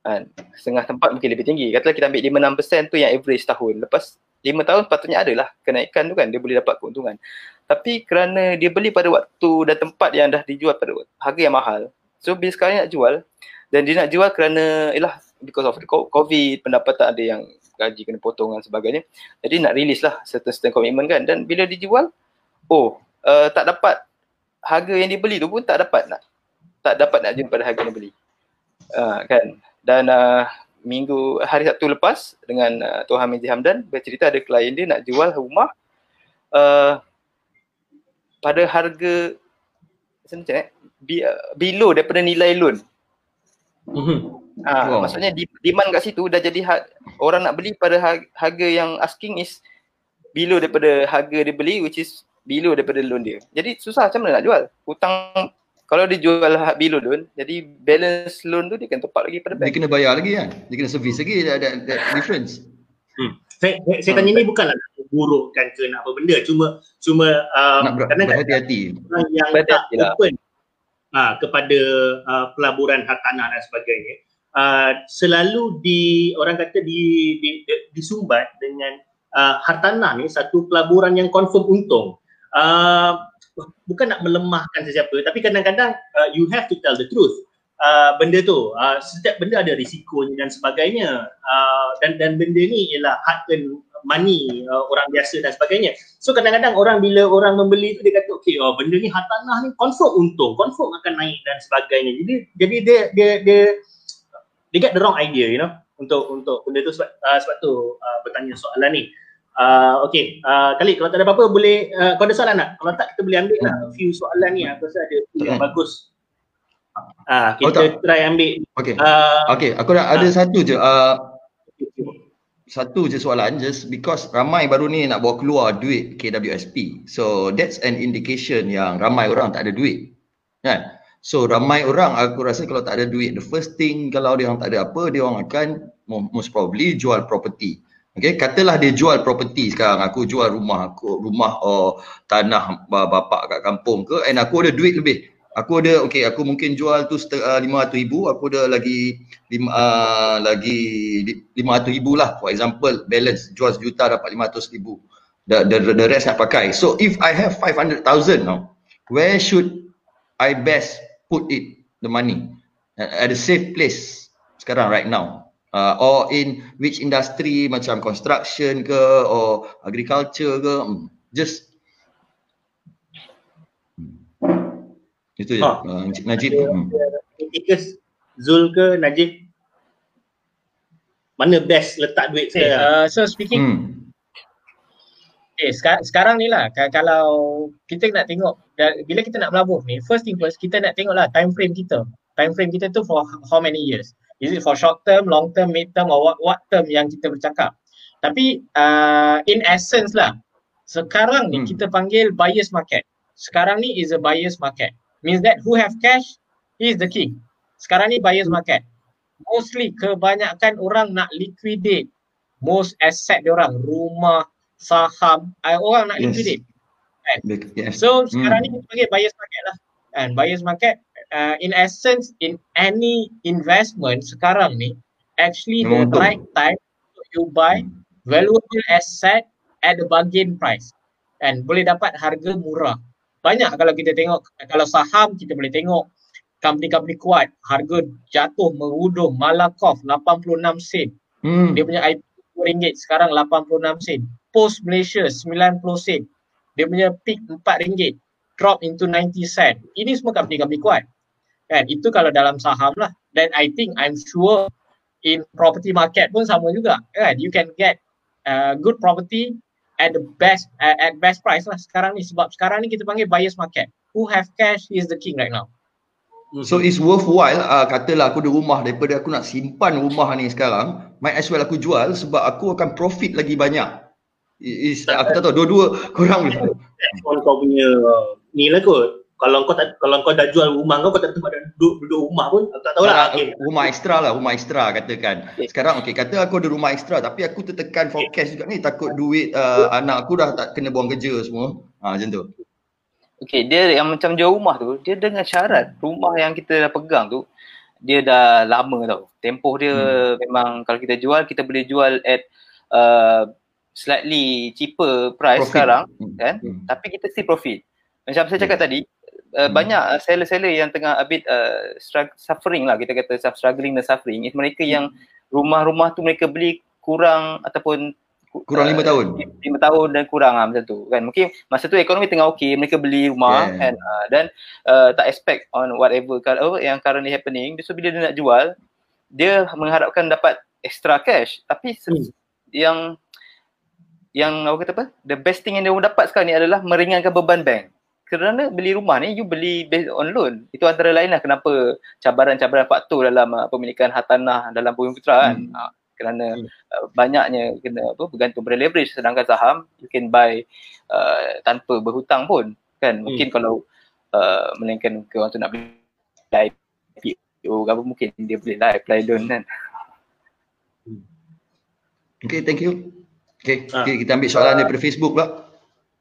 Kan setengah tempat mungkin lebih tinggi. Katalah kita ambil 5 6% tu yang average setahun. Lepas 5 tahun patutnya adalah kenaikan tu kan dia boleh dapat keuntungan. Tapi kerana dia beli pada waktu dan tempat yang dah dijual pada harga yang mahal. So bila sekarang nak jual dan dia nak jual kerana ialah because of the covid pendapatan ada yang gaji kena potong dan sebagainya. Jadi nak release lah certain-certain commitment kan. Dan bila dijual, oh uh, tak dapat harga yang dibeli tu pun tak dapat nak tak dapat nak jumpa pada harga yang beli. Uh, kan. Dan uh, minggu hari Sabtu lepas dengan uh, Tuan Hamid Hamdan bercerita ada klien dia nak jual rumah uh, pada harga macam eh, below daripada nilai loan. Mm-hmm. Ah, wow. maksudnya demand kat situ dah jadi ha- orang nak beli pada harga yang asking is below daripada harga dia beli which is below daripada loan dia. Jadi susah macam mana nak jual? Hutang kalau dia jual below loan, jadi balance loan tu dia kena top lagi pada bank. Dia kena bayar lagi kan? Dia kena service lagi ada ada difference. Hmm. Saya, saya tanya ni bukanlah burukkan ke nak apa benda cuma cuma um, nak ber- berhati-hati yang tak open ha, kepada uh, pelaburan hartanah dan sebagainya uh, selalu di orang kata di, di, di disumbat dengan uh, hartanah ni satu pelaburan yang confirm untung. Uh, bukan nak melemahkan sesiapa tapi kadang-kadang uh, you have to tell the truth. Uh, benda tu. Uh, setiap benda ada risikonya dan sebagainya. Uh, dan dan benda ni ialah hard earned money uh, orang biasa dan sebagainya. So kadang-kadang orang bila orang membeli tu dia kata okey oh benda ni hartanah ni. Confirm untung, confirm akan naik dan sebagainya. Jadi jadi dia dia dia they get the wrong idea you know untuk untuk benda tu. Sebab uh, sebab tu uh, bertanya soalan ni. Uh, okay uh, kali kalau tak ada apa-apa boleh uh, kau ada soalan tak? Kalau tak kita boleh ambil lah few soalan ni. Aku rasa ada yang bagus Ah, uh, kita oh, try ambil. Okay. Uh, okay, aku dah ada uh, satu je. Uh, satu je soalan just because ramai baru ni nak bawa keluar duit KWSP. So that's an indication yang ramai orang tak ada duit. Kan? So ramai orang aku rasa kalau tak ada duit the first thing kalau dia orang tak ada apa dia orang akan most probably jual property. Okay, katalah dia jual property sekarang aku jual rumah aku rumah oh, tanah bapak kat kampung ke and aku ada duit lebih. Aku ada okay aku mungkin jual tu uh, ratus ribu aku ada lagi lima, uh, lagi lima ratus ribu lah for example balance jual sejuta dapat lima ratus ribu. The, the, the rest nak pakai. So if I have 500,000 now, where should I best put it the money at a safe place sekarang right now uh, or in which industry macam construction ke or agriculture ke hmm, just itu ha. uh, Najib hmm. Zul ke Najib mana best letak duit saya uh, so speaking hmm. Okay, sekarang, sekarang ni lah kalau kita nak tengok bila kita nak melabur ni first thing first kita nak tengok lah time frame kita time frame kita tu for how many years is it for short term, long term, mid term or what, what term yang kita bercakap tapi uh, in essence lah sekarang ni hmm. kita panggil buyer's market sekarang ni is a buyer's market means that who have cash is the king. Sekarang ni buyer's market. Mostly kebanyakan orang nak liquidate most asset dia orang. Rumah saham uh, orang nak yes. liquidate. Kan? Yes. so sekarang hmm. ni kita panggil buyers market lah. Kan? Buyers market uh, in essence in any investment sekarang ni actually the right time you buy hmm. valuable asset at the bargain price. And boleh dapat harga murah banyak kalau kita tengok kalau saham kita boleh tengok company-company kuat harga jatuh merudum Malakoff 86 sen hmm. dia punya IP RM2 sekarang 86 sen post Malaysia 90 sen. Dia punya peak RM4 drop into 90 sen. Ini semua company-company kuat. Kan? Itu kalau dalam saham lah. Then I think I'm sure in property market pun sama juga. Kan? You can get uh, good property at the best at, at best price lah sekarang ni sebab sekarang ni kita panggil buyers market. Who have cash is the king right now. So it's worthwhile uh, katalah aku ada rumah daripada aku nak simpan rumah ni sekarang, might as well aku jual sebab aku akan profit lagi banyak. Is, aku tak tahu dua-dua kurang boleh. Kau punya ni lah kot kalau kau tak kalau kau dah jual rumah kau kau tak tempat duduk duduk rumah pun aku tak tahu lah okay. rumah ekstra lah rumah ekstra katakan okay. sekarang okey kata aku ada rumah ekstra tapi aku tertekan forecast okay. juga ni takut duit uh, anak aku dah tak kena buang kerja semua ha macam tu okey dia yang macam jual rumah tu dia dengan syarat rumah yang kita dah pegang tu dia dah lama tau tempoh dia hmm. memang kalau kita jual kita boleh jual at uh, slightly cheaper price profit. sekarang hmm. kan hmm. tapi kita still profit macam saya cakap hmm. tadi uh, hmm. banyak uh, seller-seller yang tengah a bit uh, suffering lah kita kata struggling dan suffering. Is mereka yang rumah-rumah tu mereka beli kurang ataupun kurang lima uh, tahun. lima tahun dan kurang lah macam tu kan? Mungkin masa tu ekonomi tengah okey mereka beli rumah yeah. kan? Uh, dan uh, tak expect on whatever oh, yang currently happening. So bila dia nak jual dia mengharapkan dapat extra cash. Tapi hmm. yang yang apa kata apa? The best thing yang dia dapat sekarang ni adalah meringankan beban bank kerana beli rumah ni you beli based on loan. Itu antara lain lah kenapa cabaran-cabaran faktor dalam uh, pemilikan hartanah dalam bumi putra kan. Hmm. Uh, kerana hmm. uh, banyaknya kena apa bergantung pada leverage sedangkan saham you can buy uh, tanpa berhutang pun kan. Hmm. Mungkin kalau uh, melainkan ke orang tu nak beli IPO apa mungkin dia boleh lah apply loan kan. Hmm. Okay, thank you. Okay, uh, okay kita ambil soalan uh, daripada Facebook pula.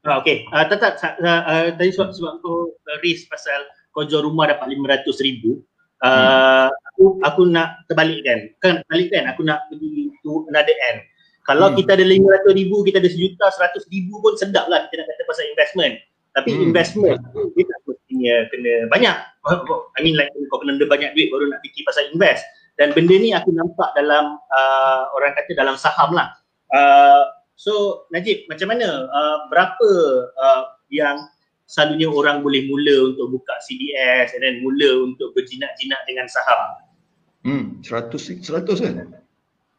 Ah, okay. Uh, tak, tak, uh, uh, tadi sebab, sebab kau risk pasal kau jual rumah dapat RM500,000. Uh, hmm. aku, aku nak terbalikkan. Kan terbalikkan. Aku nak pergi to another end. Kalau hmm. kita ada RM500,000, kita ada sejuta, RM100,000 pun sedap lah kita nak kata pasal investment. Tapi hmm. investment dia tak mestinya kena banyak. I mean like kau kena ada banyak duit baru nak fikir pasal invest. Dan benda ni aku nampak dalam uh, orang kata dalam saham lah. Uh, So Najib macam mana uh, berapa uh, yang selalunya orang boleh mula untuk buka CDS dan mula untuk berjinak-jinak dengan saham? Hmm, 100 100 kan?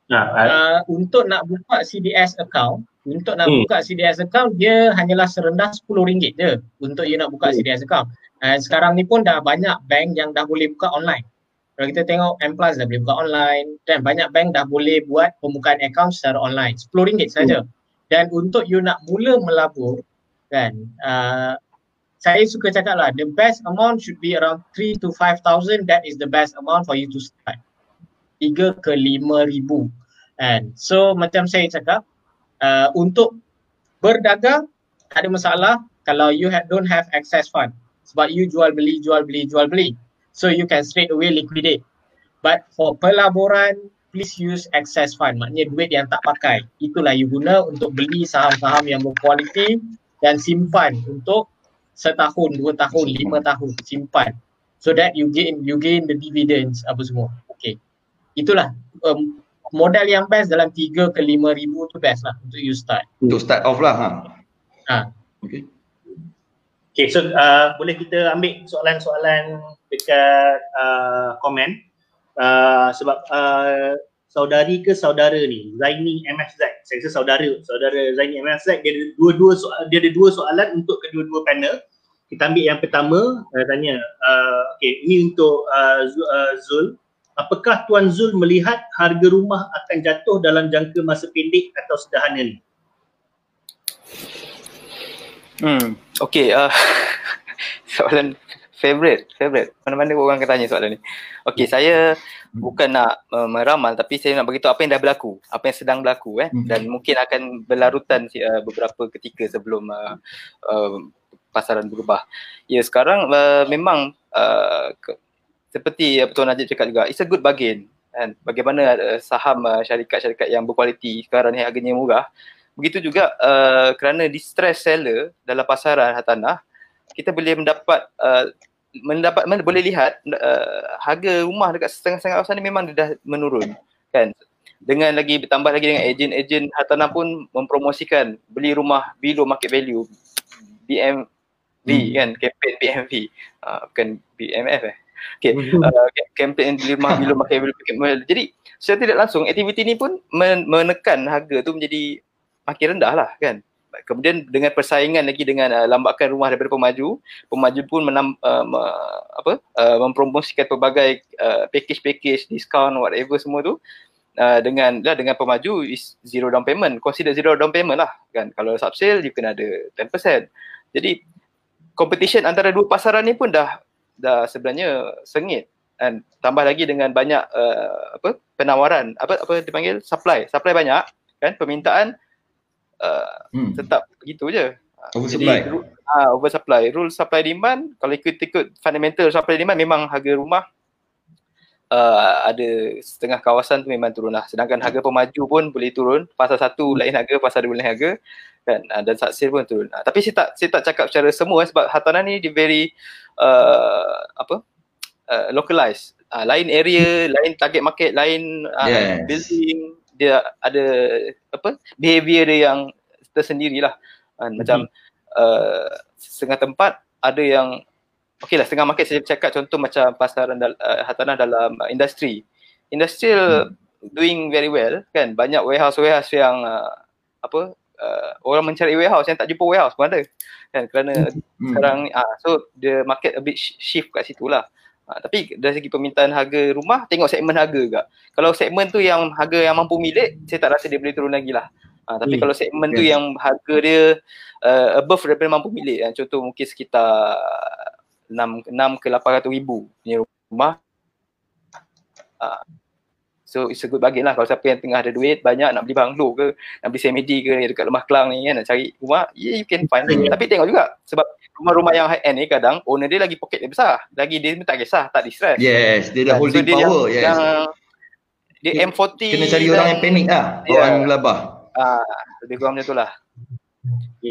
Nah, uh, untuk nak buka CDS account, untuk nak hmm. buka CDS account dia hanyalah serendah RM10 je untuk you nak buka hmm. CDS account. Dan sekarang ni pun dah banyak bank yang dah boleh buka online. Kalau kita tengok M Plus dah boleh buka online dan banyak bank dah boleh buat pembukaan account secara online. RM10 saja. Hmm. dan untuk you nak mula melabur kan uh, saya suka cakap lah the best amount should be around 3 to 5,000 that is the best amount for you to start. 3 ke 5 ribu kan? So macam saya cakap uh, untuk berdagang ada masalah kalau you have, don't have access fund. Sebab you jual beli jual beli jual beli so you can straight away liquidate. But for pelaburan please use excess fund. Maknanya duit yang tak pakai. Itulah you guna untuk beli saham-saham yang berkualiti dan simpan untuk setahun, dua tahun, lima tahun. Simpan. So that you gain you gain the dividends apa semua. Okay. Itulah um, modal yang best dalam tiga ke lima ribu tu best lah untuk you start. Untuk start off lah ha, ha. okay. Okay, so uh, boleh kita ambil soalan-soalan dekat uh, komen uh, sebab uh, saudari ke saudara ni? Zaini MFZ saya rasa saudara saudara Zaini MFZ dia ada dua-dua soal, dia ada dua soalan untuk kedua-dua panel. Kita ambil yang pertama uh, tanya uh, okey ini untuk uh, Zul. Apakah tuan Zul melihat harga rumah akan jatuh dalam jangka masa pendek atau sederhana ni? Hmm okey uh, soalan favorite, favorite. Mana-mana orang akan tanya soalan ni. Okey, saya bukan nak uh, meramal tapi saya nak beritahu apa yang dah berlaku, apa yang sedang berlaku eh hmm. dan mungkin akan berlarutan uh, beberapa ketika sebelum uh, uh, pasaran berubah. Ya, sekarang uh, memang uh, ke, seperti uh, Tuan Najib cakap juga, it's a good bargain. Kan? Bagaimana uh, saham uh, syarikat-syarikat yang berkualiti sekarang ni harganya murah. Begitu juga uh, kerana distress seller dalam pasaran hartanah, kita boleh mendapat uh, mendapat mana boleh lihat uh, harga rumah dekat setengah-setengah kawasan ni memang dia dah menurun kan? Dengan lagi bertambah lagi dengan ejen-ejen hartanah pun mempromosikan beli rumah below market value BMV hmm. kan? Campaign BMV uh, ah, bukan BMF eh? Okay uh, campaign beli rumah below market value jadi secara tidak langsung aktiviti ni pun menekan harga tu menjadi makin rendah lah kan kemudian dengan persaingan lagi dengan uh, lambakan rumah daripada pemaju, pemaju pun menam, uh, apa uh, mempromosikan pelbagai uh, package-package, diskaun, whatever semua tu uh, dengan lah dengan pemaju is zero down payment, consider zero down payment lah kan. Kalau sub sale you kena ada 10%. Jadi competition antara dua pasaran ni pun dah dah sebenarnya sengit. Dan tambah lagi dengan banyak uh, apa penawaran apa apa dipanggil supply. Supply banyak kan. Permintaan uh, hmm. tetap begitu je. Oversupply ah uh, oversupply rule supply demand kalau ikut ikut fundamental supply demand memang harga rumah uh, ada setengah kawasan tu memang turun lah. Sedangkan harga pemaju pun boleh turun. Pasal satu lain harga pasal dua lain harga. Kan uh, dan saksir pun turun. Uh, tapi saya tak saya tak cakap secara semua eh, sebab hartanah ni dia very uh, apa uh, localized. Uh, lain area, lain target market, lain uh, yes. building, dia ada apa behavior dia yang tersendirilah. Uh, mm-hmm. Macam uh, setengah tempat ada yang okey lah setengah market saya cakap contoh macam pasaran dal, uh, hartanah dalam uh, industri. Industrial hmm. doing very well kan banyak warehouse warehouse yang uh, apa uh, orang mencari warehouse yang tak jumpa warehouse pun ada kan kerana hmm. sekarang uh, so the market a bit shift kat situ lah Ha, tapi dari segi permintaan harga rumah, tengok segmen harga juga. Kalau segmen tu yang harga yang mampu milik, saya tak rasa dia boleh turun lagi lah. Ha, tapi hmm. kalau segmen yes. tu yang harga dia uh, above daripada mampu milik, yang contoh mungkin sekitar 6, 6 ke 800 ribu punya rumah. Ha, so it's a good bargain lah kalau siapa yang tengah ada duit banyak nak beli banglo ke, nak beli semedi ke dekat rumah kelang ni kan, nak cari rumah, yeah you can find. Yeah. Tapi tengok juga sebab rumah-rumah yang high end ni kadang owner dia lagi poket dia besar. Lagi dia tak kisah, tak distress. Yes, dia dah holding so, dia power. Yang, yes. Yang, dia M40 kena cari orang yang panik lah. Yeah. Orang gelabah. Ah, lebih kurang macam tu lah.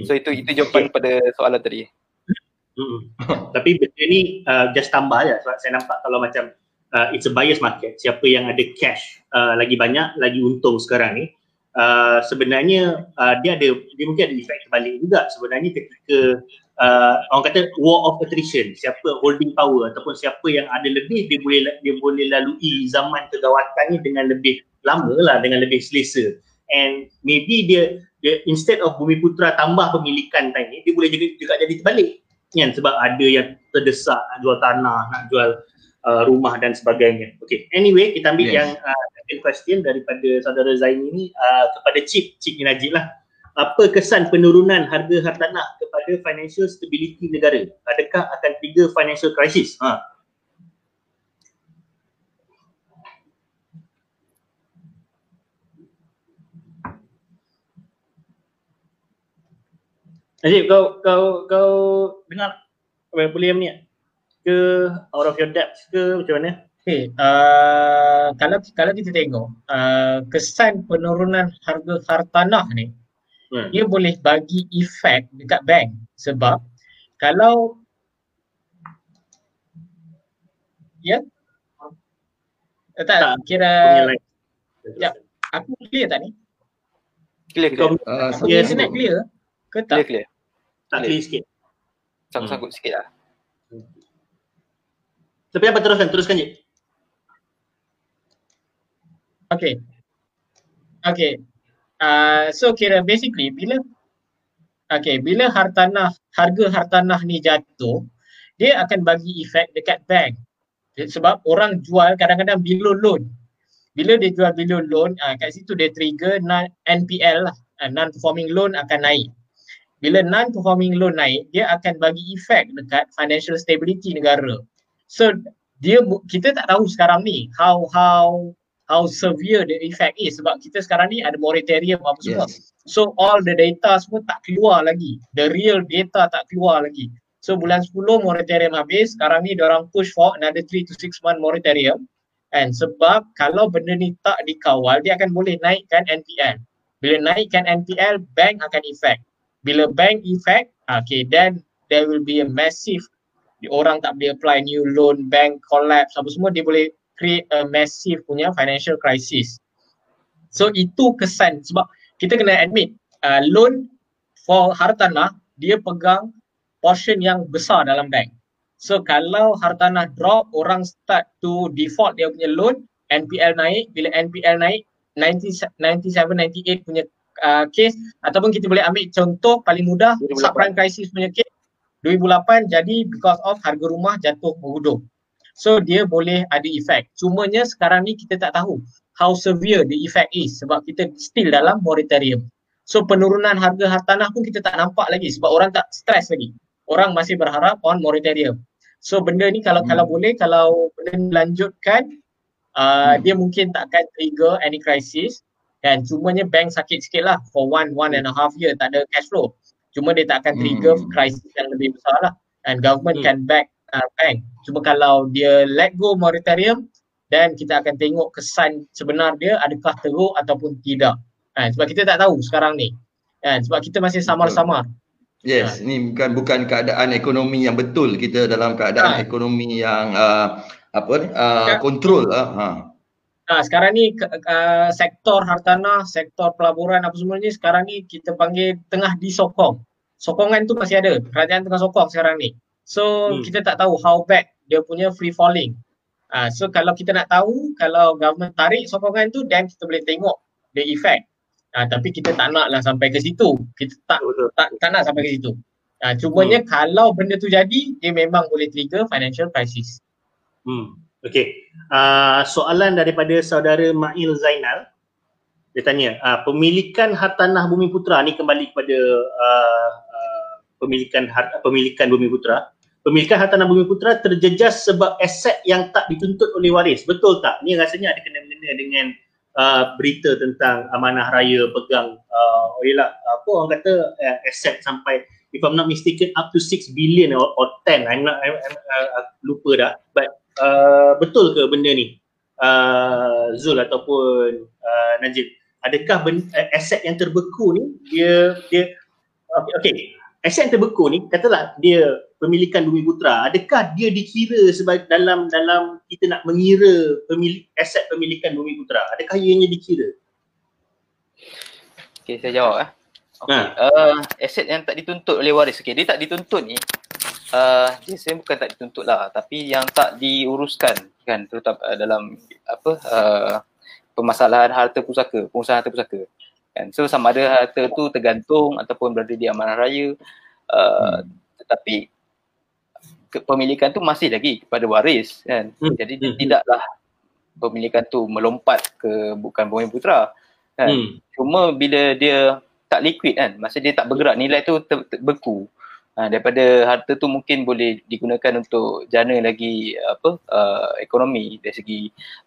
So itu itu jawapan pada soalan tadi. Hmm. Tapi benda ni uh, just tambah je sebab saya nampak kalau macam uh, it's a buyer's market. Siapa yang ada cash uh, lagi banyak, lagi untung sekarang ni. Uh, sebenarnya uh, dia ada dia mungkin ada efek terbalik juga sebenarnya ketika uh, orang kata war of attrition siapa holding power ataupun siapa yang ada lebih dia boleh dia boleh lalui zaman kegawatan ni dengan lebih lama lah dengan lebih selesa and maybe dia dia instead of bumi putra tambah pemilikan ni dia boleh juga, juga jadi terbalik kan sebab ada yang terdesak nak jual tanah nak jual uh, rumah dan sebagainya okay anyway kita ambil yes. yang uh, second question daripada saudara Zaini ni uh, kepada Cip Cip Najib lah apa kesan penurunan harga hartanah kepada financial stability negara? Adakah akan trigger financial crisis? Ha. Najib, kau kau kau dengar apa boleh ni? Ke out of your depth ke macam mana? Okay, uh, kalau kalau kita tengok uh, kesan penurunan harga hartanah ni hmm. dia boleh bagi efek dekat bank sebab kalau ya? Yeah? tak, tak. kira ya aku clear tak ni? Clear clear. Uh, clear internet clear ke tak? Clear clear. Tak clear sikit. Sangkut-sangkut hmm. sikit lah tapi apa teruskan teruskan je. Okay. Okay. Uh, so kira basically bila okay bila hartanah harga hartanah ni jatuh dia akan bagi efek dekat bank. Sebab orang jual kadang-kadang below loan. Bila dia jual below loan uh, kat situ dia trigger non NPL lah. Uh, non performing loan akan naik. Bila non performing loan naik dia akan bagi efek dekat financial stability negara so dia kita tak tahu sekarang ni how how how severe the effect is sebab kita sekarang ni ada moratorium apa semua. Yes. So all the data semua tak keluar lagi. The real data tak keluar lagi. So bulan 10 moratorium habis, sekarang ni orang push for another 3 to 6 month moratorium. And sebab kalau benda ni tak dikawal, dia akan boleh naikkan NPL. Bila naikkan NPL, bank akan effect. Bila bank effect, okay, then there will be a massive orang tak boleh apply new loan, bank collapse, apa semua, dia boleh create a massive punya financial crisis. So itu kesan sebab kita kena admit uh, loan for hartanah dia pegang portion yang besar dalam bank. So kalau hartanah drop orang start to default dia punya loan, NPL naik, bila NPL naik 97 98 punya uh, case ataupun kita boleh ambil contoh paling mudah subprime crisis punya case 2008 jadi because of harga rumah jatuh menghudung. So dia boleh ada efek. Cumanya sekarang ni kita tak tahu how severe the effect is sebab kita still dalam moratorium. So penurunan harga hartanah pun kita tak nampak lagi sebab orang tak stress lagi. Orang masih berharap on moratorium. So benda ni kalau hmm. kalau boleh kalau benda dilanjutkan uh, hmm. dia mungkin tak akan trigger any crisis dan cumanya bank sakit sikit lah for one one and a half year tak ada cash flow. Cuma dia tak akan trigger hmm. crisis yang lebih besar lah and government hmm. can back uh, bank. Cuma kalau dia let go moratorium dan kita akan tengok kesan sebenar dia adakah teruk ataupun tidak. Kan? Sebab kita tak tahu sekarang ni. Kan? Sebab kita masih samar-samar. Yes, ha. ni bukan bukan keadaan ekonomi yang betul. Kita dalam keadaan ha. ekonomi yang uh, apa ni? Uh, kontrol uh, ha. Ha, sekarang ni uh, sektor hartanah, sektor pelaburan apa semua ni sekarang ni kita panggil tengah disokong. Sokongan tu masih ada. Kerajaan tengah sokong sekarang ni. So hmm. kita tak tahu how bad dia punya free falling. Uh, so kalau kita nak tahu kalau government tarik sokongan tu then kita boleh tengok the effect. Uh, tapi kita tak nak lah sampai ke situ. Kita tak tak, tak nak sampai ke situ. Uh, cumanya hmm. kalau benda tu jadi dia memang boleh trigger financial crisis. Hmm. Okay. Uh, soalan daripada saudara Mail Zainal. Dia tanya, uh, pemilikan hartanah Bumi Putra ni kembali kepada uh, uh, pemilikan har- pemilikan Bumi Putra pemilikan hartanah bumi putra terjejas sebab aset yang tak dituntut oleh waris. Betul tak? Ni rasanya ada kena-mengena dengan uh, berita tentang amanah raya pegang uh, oh yalah, apa orang kata uh, aset sampai if I'm not mistaken up to 6 billion or, or 10 I'm not I'm, I'm, uh, lupa dah but uh, betul ke benda ni? Uh, Zul ataupun uh, Najib adakah ben, uh, aset yang terbeku ni dia dia okay, okay. Aset yang terbeku ni katalah dia pemilikan Bumi Putra adakah dia dikira sebagai dalam dalam kita nak mengira pemilik aset pemilikan Bumi Putra? Adakah ianya dikira? Okey saya jawab eh. Okey ha. uh, aset yang tak dituntut oleh waris. Okey dia tak dituntut ni uh, dia sebenarnya bukan tak dituntut lah tapi yang tak diuruskan kan terutama uh, dalam apa uh, permasalahan harta pusaka pengusaha harta pusaka kan so sama ada harta tu tergantung ataupun berada di amanah raya uh, hmm. tetapi kepemilikan tu masih lagi kepada waris kan. Hmm. Jadi dia hmm. tidaklah pemilikan tu melompat ke bukan bumi putra kan. Hmm. Cuma bila dia tak liquid kan, masa dia tak bergerak nilai tu ter- ter- beku. Ha, daripada harta tu mungkin boleh digunakan untuk jana lagi apa uh, ekonomi dari segi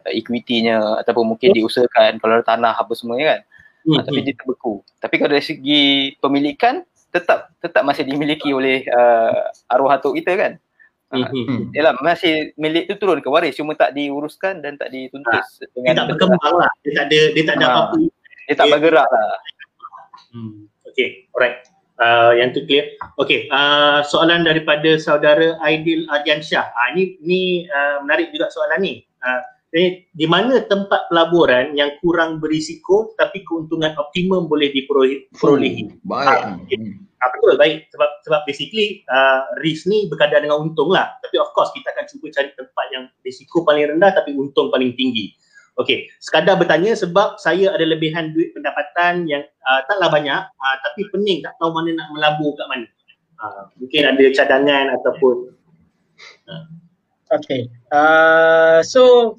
uh, equity-nya ataupun mungkin diusahakan kalau ada tanah apa semua kan. Hmm. Ha, tapi dia terbeku. Tapi kalau dari segi pemilikan tetap tetap masih dimiliki oleh uh, arwah atuk kita kan. Mm-hmm. Yalah masih milik tu turun ke waris cuma tak diuruskan dan tak dituntut ha. dengan dia tak berkembang lah. Dia tak ada dia tak ada ha. apa-apa. Dia tak bergerak lah. Hmm. Okay, alright. Uh, yang tu clear. Okay, uh, soalan daripada saudara Aidil Ardiansyah. Uh, ni ni uh, menarik juga soalan ni. Uh, di mana tempat pelaburan yang kurang berisiko tapi keuntungan optimum boleh diperolehi? Hmm, baik. Uh, okay. uh, betul, baik. Sebab sebab basically uh, risk ni berkadar dengan untung lah. Tapi of course kita akan cuba cari tempat yang risiko paling rendah tapi untung paling tinggi. Okay, sekadar bertanya sebab saya ada lebihan duit pendapatan yang uh, taklah banyak uh, tapi pening tak tahu mana nak melabur kat mana. Uh, mungkin ada cadangan ataupun uh. Okay, uh, so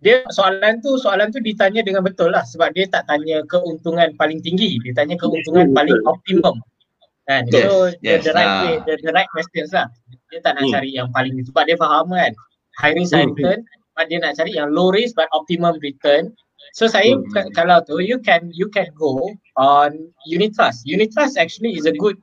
dia soalan tu soalan tu ditanya dengan betul lah sebab dia tak tanya keuntungan paling tinggi dia tanya keuntungan paling optimum kan yes, so yes, the, the right way the, the right questions lah dia tak nak hmm. cari yang paling sebab dia faham kan high risk high hmm. return but dia nak cari yang low risk but optimum return so saya hmm. kalau tu you can you can go on unit trust unit trust actually is a good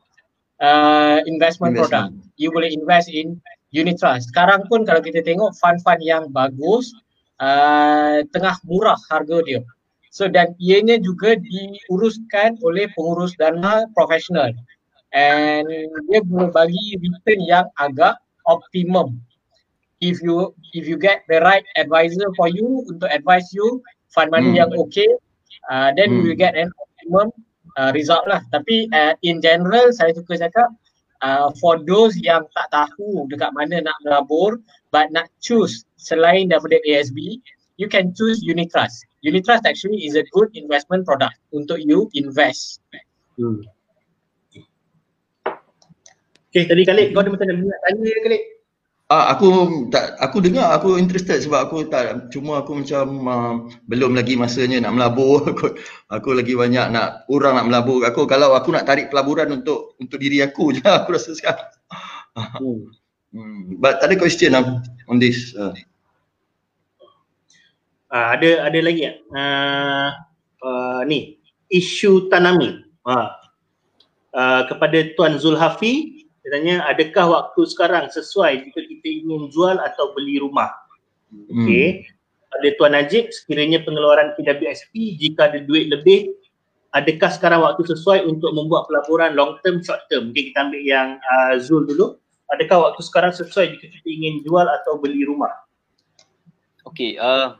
uh, investment, investment product you boleh invest in unit trust sekarang pun kalau kita tengok fund-fund yang bagus uh, tengah murah harga dia. So dan ianya juga diuruskan oleh pengurus dana profesional. And dia boleh bagi return yang agak optimum. If you if you get the right advisor for you untuk advise you fund money hmm. yang okay, uh, then hmm. you get an optimum uh, result lah. Tapi uh, in general saya suka cakap uh, for those yang tak tahu dekat mana nak melabur but nak choose selain daripada ASB you can choose unit trust. Unit trust actually is a good investment product untuk you invest. Hmm. Okay, tadi Khalid kau ada macam nak tanya Khalid? Ah, aku tak aku dengar aku interested sebab aku tak cuma aku macam uh, belum lagi masanya nak melabur aku, aku lagi banyak nak orang nak melabur aku kalau aku nak tarik pelaburan untuk untuk diri aku je aku rasa sekarang. Hmm. hmm. But ada question lah on this. Uh. Uh, ada ada lagi tak? Uh, uh, ni isu tanami. Uh. Uh, kepada Tuan Zulhafi dia tanya adakah waktu sekarang sesuai jika kita ingin jual atau beli rumah? Hmm. okey. Pada tuan Najib sekiranya pengeluaran PWSP jika ada duit lebih adakah sekarang waktu sesuai untuk membuat pelaburan long term short term? Mungkin kita ambil yang uh, Zul dulu. Adakah waktu sekarang sesuai jika kita ingin jual atau beli rumah? Okey uh,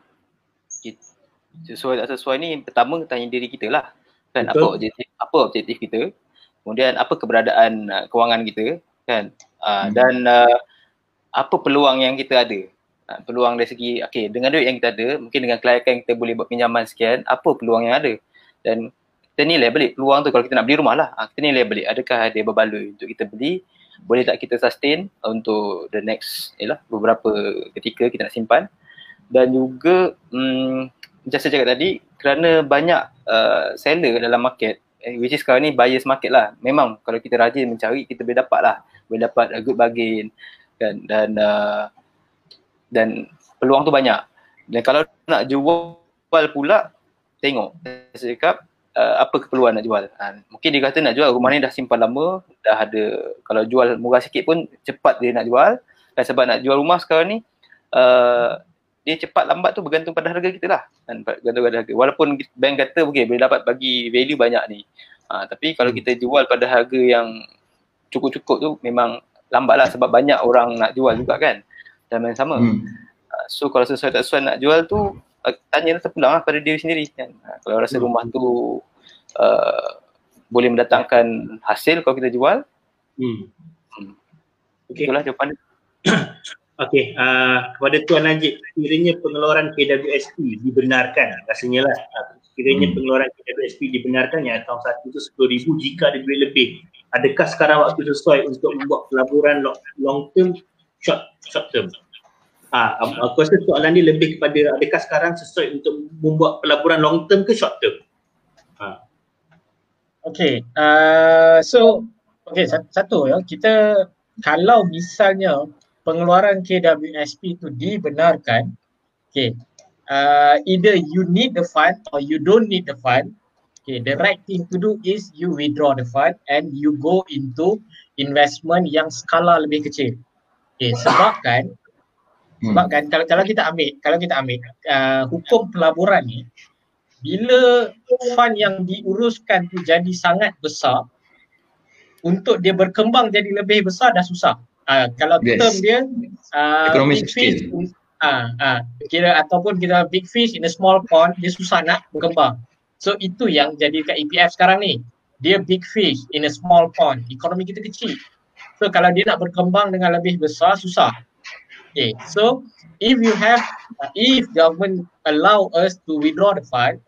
sesuai tak sesuai ni pertama tanya diri kita lah. Kan Betul. apa objektif apa objektif kita kemudian apa keberadaan uh, kewangan kita kan? Uh, hmm. dan uh, apa peluang yang kita ada? Uh, peluang dari segi okey dengan duit yang kita ada mungkin dengan kelayakan kita boleh buat pinjaman sekian apa peluang yang ada? Dan kita nilai balik peluang tu kalau kita nak beli rumah lah. Uh, kita nilai balik adakah ada berbaloi untuk kita beli? Boleh tak kita sustain untuk the next yalah beberapa ketika kita nak simpan? Dan juga um, macam saya cakap tadi kerana banyak uh, seller dalam market which is sekarang ni buyers market lah. Memang kalau kita rajin mencari kita boleh dapat lah. Boleh dapat a good bargain kan dan uh, dan peluang tu banyak. Dan kalau nak jual pula tengok saya cakap uh, apa keperluan nak jual. Uh, mungkin dia kata nak jual rumah ni dah simpan lama, dah ada kalau jual murah sikit pun cepat dia nak jual. Dan sebab nak jual rumah sekarang ni uh, dia cepat lambat tu bergantung pada harga kita lah kan bergantung pada harga walaupun bank kata okay, boleh dapat bagi value banyak ni ha, tapi kalau kita jual pada harga yang cukup-cukup tu memang lambat lah sebab banyak orang nak jual juga kan dan yang sama hmm. ha, so kalau sesuai tak sesuai nak jual tu uh, tanya terpulang lah pada diri sendiri kan ha, kalau rasa hmm. rumah tu uh, boleh mendatangkan hasil kalau kita jual hmm. hmm. Okay. itulah jawapan dia Okey, uh, kepada Tuan Najib, sekiranya pengeluaran KWSP dibenarkan, rasanya lah, uh, sekiranya hmm. pengeluaran KWSP dibenarkan yang akaun satu itu RM10,000 jika ada duit lebih, adakah sekarang waktu sesuai untuk membuat pelaburan long term, short, short term? Uh, aku rasa soalan ni lebih kepada adakah sekarang sesuai untuk membuat pelaburan long term ke short term? Uh. Okay, uh, so okay, satu ya, kita kalau misalnya pengeluaran KWSP itu dibenarkan, okay, uh, either you need the fund or you don't need the fund, okay, the right thing to do is you withdraw the fund and you go into investment yang skala lebih kecil. Okay, sebab kan, hmm. sebab kan kalau, kalau kita ambil, kalau kita ambil uh, hukum pelaburan ni, bila fund yang diuruskan tu jadi sangat besar, untuk dia berkembang jadi lebih besar dah susah. Uh, kalau yes. term dia uh, big fish uh, uh, kira ataupun kita big fish in a small pond dia susah nak berkembang. So itu yang jadi kat EPF sekarang ni. Dia big fish in a small pond. Ekonomi kita kecil. So kalau dia nak berkembang dengan lebih besar susah. Okay. So if you have uh, if government allow us to withdraw the fund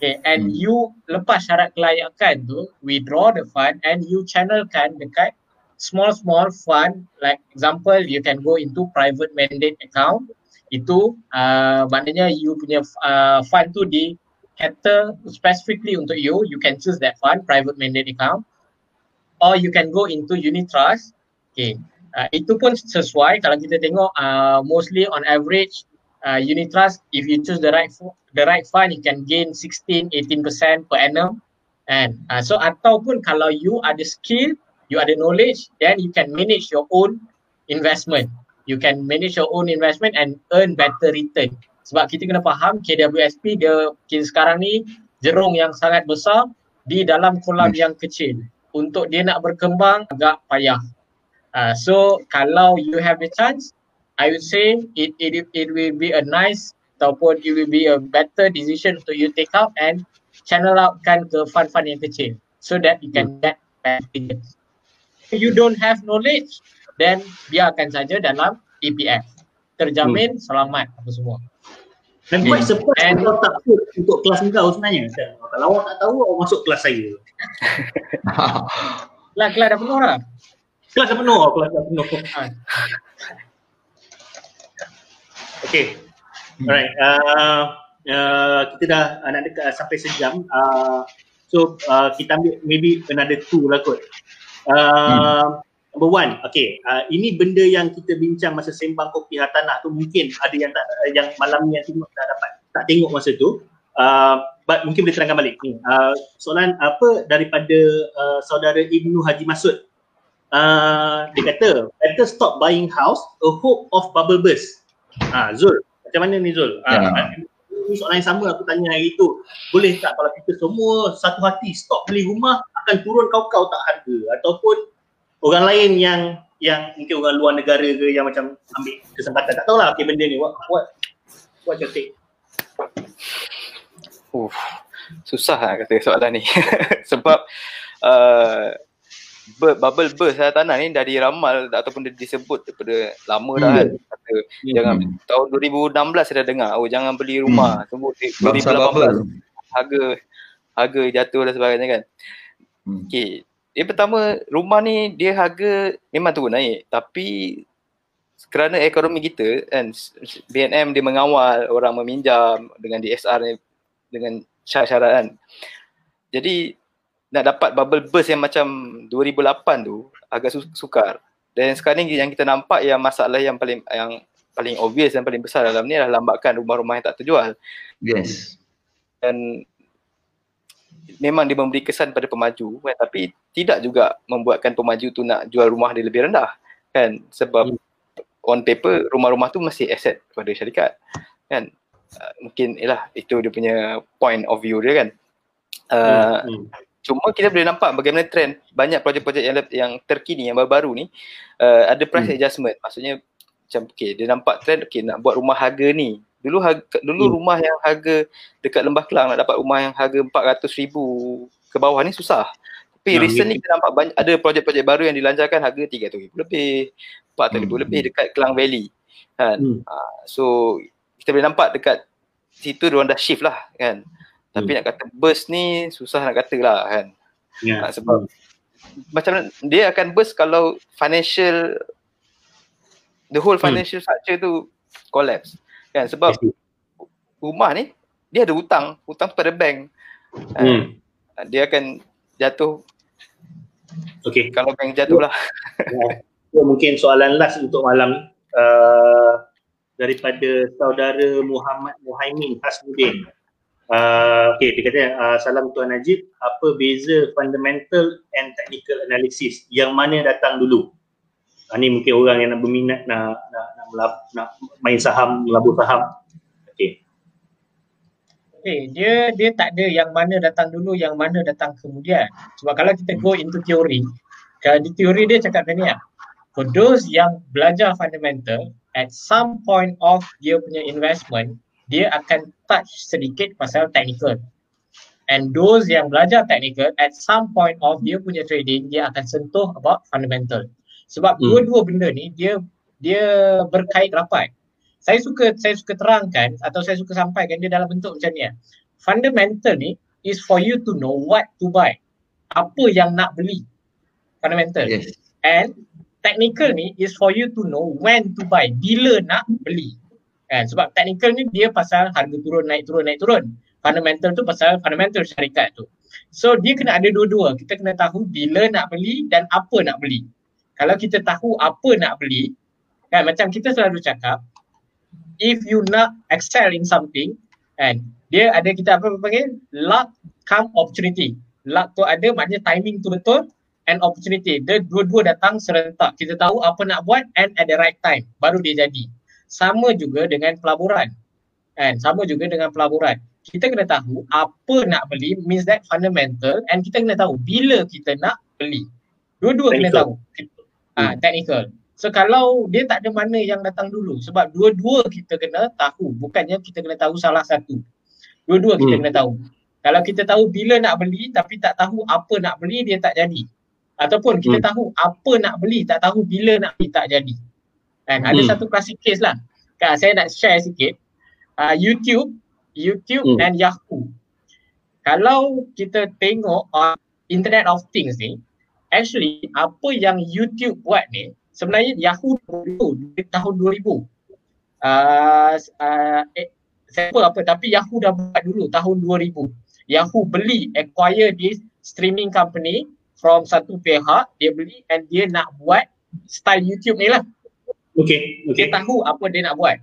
Okay, and hmm. you lepas syarat kelayakan tu, withdraw the fund and you channelkan dekat small small fund like example you can go into private mandate account itu uh, maknanya you punya uh, fund tu di cater specifically untuk you you can choose that fund private mandate account or you can go into unit trust. Okay. Uh, itu pun sesuai. Kalau kita tengok uh, mostly on average uh, unit trust if you choose the right the right fund you can gain 16 18% per annum. And uh, so ataupun kalau you ada skill you ada knowledge, then you can manage your own investment. You can manage your own investment and earn better return. Sebab kita kena faham KWSP dia kita sekarang ni jerung yang sangat besar di dalam kolam yang kecil. Untuk dia nak berkembang agak payah. Uh, so kalau you have the chance, I would say it it it will be a nice ataupun it will be a better decision to you take out and channel outkan ke fund-fund yang kecil so that you can get better you don't have knowledge, then biarkan saja dalam EPF. Terjamin hmm. selamat apa semua. Dan quite surprise and kau tak put untuk kelas kau sebenarnya. Kalau awak tak tahu, awak masuk kelas saya. lah, kelas dah penuh lah. Kelas dah penuh, kelas dah penuh. Ha. okay. Alright. Uh, uh, kita dah uh, nak dekat uh, sampai sejam. Uh, so, uh, kita ambil maybe another two lah kot. Uh, hmm. Number one, okay. Uh, ini benda yang kita bincang masa sembang kopi hartanah tu mungkin ada yang tak yang malam ni yang tengok tak dapat tak tengok masa tu. Uh, but mungkin boleh terangkan balik ni. Uh, soalan apa daripada uh, saudara Ibnu Haji Masud. Uh, dia kata, better stop buying house, a hope of bubble burst. Ah, uh, Zul, macam mana ni Zul? Uh, Ini soalan yang sama aku tanya hari tu. Boleh tak kalau kita semua satu hati stop beli rumah akan turun kau-kau tak harga ataupun orang lain yang yang mungkin orang luar negara ke yang macam ambil kesempatan. Tak tahulah okay, benda ni what what what your take? Uh, susah lah kata soalan ni. Sebab uh, bubble burst lah tanah ni dah diramal ataupun dah disebut daripada lama dah kan. Hmm. kata hmm. jangan tahun 2016 saya dah dengar oh jangan beli rumah. Hmm. tunggu 2018 harga harga jatuh dan sebagainya kan hmm. okay yang pertama rumah ni dia harga memang turun naik tapi kerana ekonomi kita kan BNM dia mengawal orang meminjam dengan DSR ni dengan syarat-syarat kan. Jadi nak dapat bubble burst yang macam 2008 tu agak sukar. Dan sekarang ni yang kita nampak yang masalah yang paling yang paling obvious dan paling besar dalam ni adalah lambakan rumah-rumah yang tak terjual. Yes. Dan memang dia memberi kesan pada pemaju kan tapi tidak juga membuatkan pemaju tu nak jual rumah dia lebih rendah kan sebab hmm. on paper rumah-rumah tu masih aset kepada syarikat kan uh, mungkin ialah itu dia punya point of view dia kan uh, hmm. Hmm. cuma kita boleh nampak bagaimana trend banyak projek-projek yang yang terkini yang baru-baru ni uh, ada price hmm. adjustment maksudnya macam okay, dia nampak trend okay, nak buat rumah harga ni Dulu harga, dulu hmm. rumah yang harga dekat Lembah Kelang nak dapat rumah yang harga 400 ribu ke bawah ni susah. Tapi ya, recently ya. kita nampak banyak, ada projek-projek baru yang dilancarkan harga 300 ribu lebih, 400 ribu hmm. lebih dekat Kelang Valley. Kan? Hmm. Uh, so kita boleh nampak dekat situ dia dah shift lah kan. Tapi hmm. nak kata burst ni susah nak kata lah kan. Yeah. Uh, sebab hmm. macam dia akan burst kalau financial the whole hmm. financial hmm. structure tu collapse kan sebab rumah ni dia ada hutang. Hutang pada bank. Ah, hmm. uh, dia akan jatuh. Okey. Kalau bank jatuh lah ya. mungkin soalan last untuk malam uh, daripada saudara Muhammad Muhaimin Hasnudin uh, okey dia kata uh, salam tuan Najib. Apa beza fundamental and technical analysis? Yang mana datang dulu? Ha, ni mungkin orang yang nak berminat nak nak nak, melab, nak main saham, melabur saham. Okey. Okay, dia dia tak ada yang mana datang dulu, yang mana datang kemudian. Sebab kalau kita go into teori, kalau di teori dia cakap macam ni lah. For those yang belajar fundamental, at some point of dia punya investment, dia akan touch sedikit pasal technical. And those yang belajar technical, at some point of dia punya trading, dia akan sentuh about fundamental. Sebab hmm. dua-dua benda ni dia dia berkait rapat. Saya suka saya suka terangkan atau saya suka sampaikan dia dalam bentuk macam ni. Fundamental ni is for you to know what to buy. Apa yang nak beli. Fundamental. Yes. And technical ni is for you to know when to buy. Bila nak beli. Kan? Sebab technical ni dia pasal harga turun naik turun naik turun. Fundamental tu pasal fundamental syarikat tu. So dia kena ada dua-dua. Kita kena tahu bila nak beli dan apa nak beli kalau kita tahu apa nak beli kan? Macam kita selalu cakap if you nak excel in something kan dia ada kita apa panggil? Luck come opportunity. Luck tu ada maknanya timing tu betul and opportunity. Dia dua-dua datang serentak. Kita tahu apa nak buat and at the right time baru dia jadi. Sama juga dengan pelaburan. Kan? Sama juga dengan pelaburan. Kita kena tahu apa nak beli means that fundamental and kita kena tahu bila kita nak beli. Dua-dua kena tahu. Ah, technical. So kalau dia tak ada mana yang datang dulu sebab dua-dua kita kena tahu bukannya kita kena tahu salah satu. Dua-dua kita hmm. kena tahu. Kalau kita tahu bila nak beli tapi tak tahu apa nak beli dia tak jadi. Ataupun kita hmm. tahu apa nak beli tak tahu bila nak beli tak jadi. Kan ada hmm. satu klasik case lah. Kan saya nak share sikit. uh, YouTube, YouTube hmm. and Yahoo. Kalau kita tengok on Internet of Things ni, actually apa yang YouTube buat ni sebenarnya Yahoo dulu tahun 2000. Uh, uh, eh, saya apa apa tapi Yahoo dah buat dulu tahun 2000. Yahoo beli acquire this streaming company from satu pihak dia beli and dia nak buat style YouTube ni lah. Okay, okay. Dia tahu apa dia nak buat.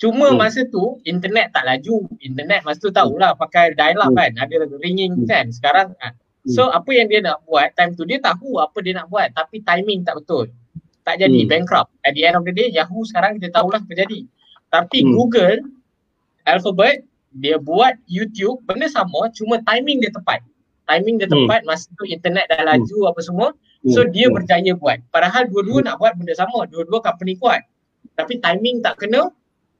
Cuma hmm. masa tu internet tak laju. Internet masa tu tahulah pakai dial up hmm. kan. Ada ringing hmm. kan. Sekarang kan. So apa yang dia nak buat time tu dia tahu apa dia nak buat tapi timing tak betul. Tak jadi hmm. bankrupt. At the end of the day Yahoo sekarang kita tahulah apa jadi. Tapi hmm. Google Alphabet dia buat YouTube benda sama cuma timing dia tepat. Timing dia tepat hmm. masa tu internet dah laju hmm. apa semua. So hmm. dia hmm. berjaya buat. Padahal dua-dua hmm. nak buat benda sama. Dua-dua company kuat. Tapi timing tak kena.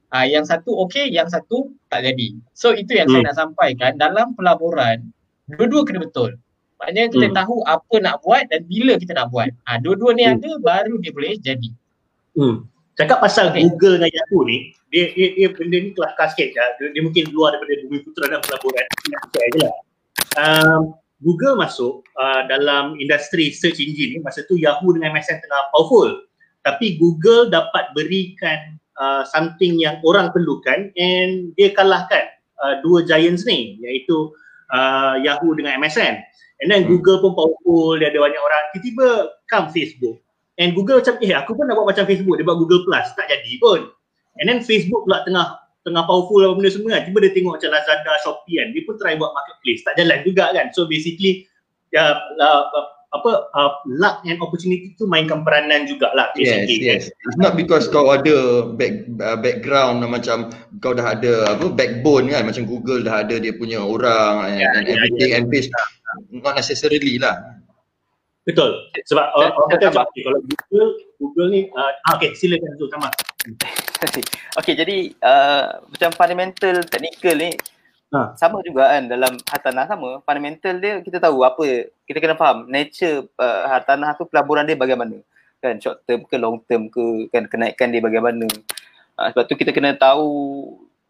Uh, yang satu okey, yang satu tak jadi. So itu yang hmm. saya nak sampaikan dalam pelaburan dua-dua kena betul. Maknanya kita hmm. tahu apa nak buat dan bila kita nak buat. Ha, dua-dua ni hmm. ada baru dia boleh jadi. Hmm. Cakap pasal okay. Google dengan Yahoo ni, dia, dia, dia benda ni kelakar sikit ya. dia, dia mungkin luar daripada bumi putera dan pelaburan. Nak share je lah. Um, Google masuk uh, dalam industri search engine ni, masa tu Yahoo dengan MSN tengah powerful. Tapi Google dapat berikan uh, something yang orang perlukan and dia kalahkan uh, dua giants ni iaitu uh, Yahoo dengan MSN. And then hmm. Google pun powerful, dia ada banyak orang. Tiba-tiba come Facebook. And Google macam, eh aku pun nak buat macam Facebook, dia buat Google Plus. Tak jadi pun. And then Facebook pula tengah tengah powerful apa benda semua kan. Tiba dia tengok macam Lazada, Shopee kan. Dia pun try buat marketplace. Tak jalan juga kan. So basically, ya, uh, apa uh, luck and opportunity tu mainkan peranan jugalah yes, yes. It's not because kau ada back, uh, background macam kau dah ada apa backbone kan macam Google dah ada dia punya orang and, yeah, and yeah, everything yeah. and base not necessarily lah. Betul. Sebab orang uh, kata macam kalau Google Google ni uh, okay silakan tu sama. okay jadi uh, macam fundamental technical ni Ha. Sama juga kan dalam hartanah sama fundamental dia kita tahu apa kita kena faham nature uh, hartanah tu pelaburan dia bagaimana kan short term ke long term ke kan kenaikan dia bagaimana uh, sebab tu kita kena tahu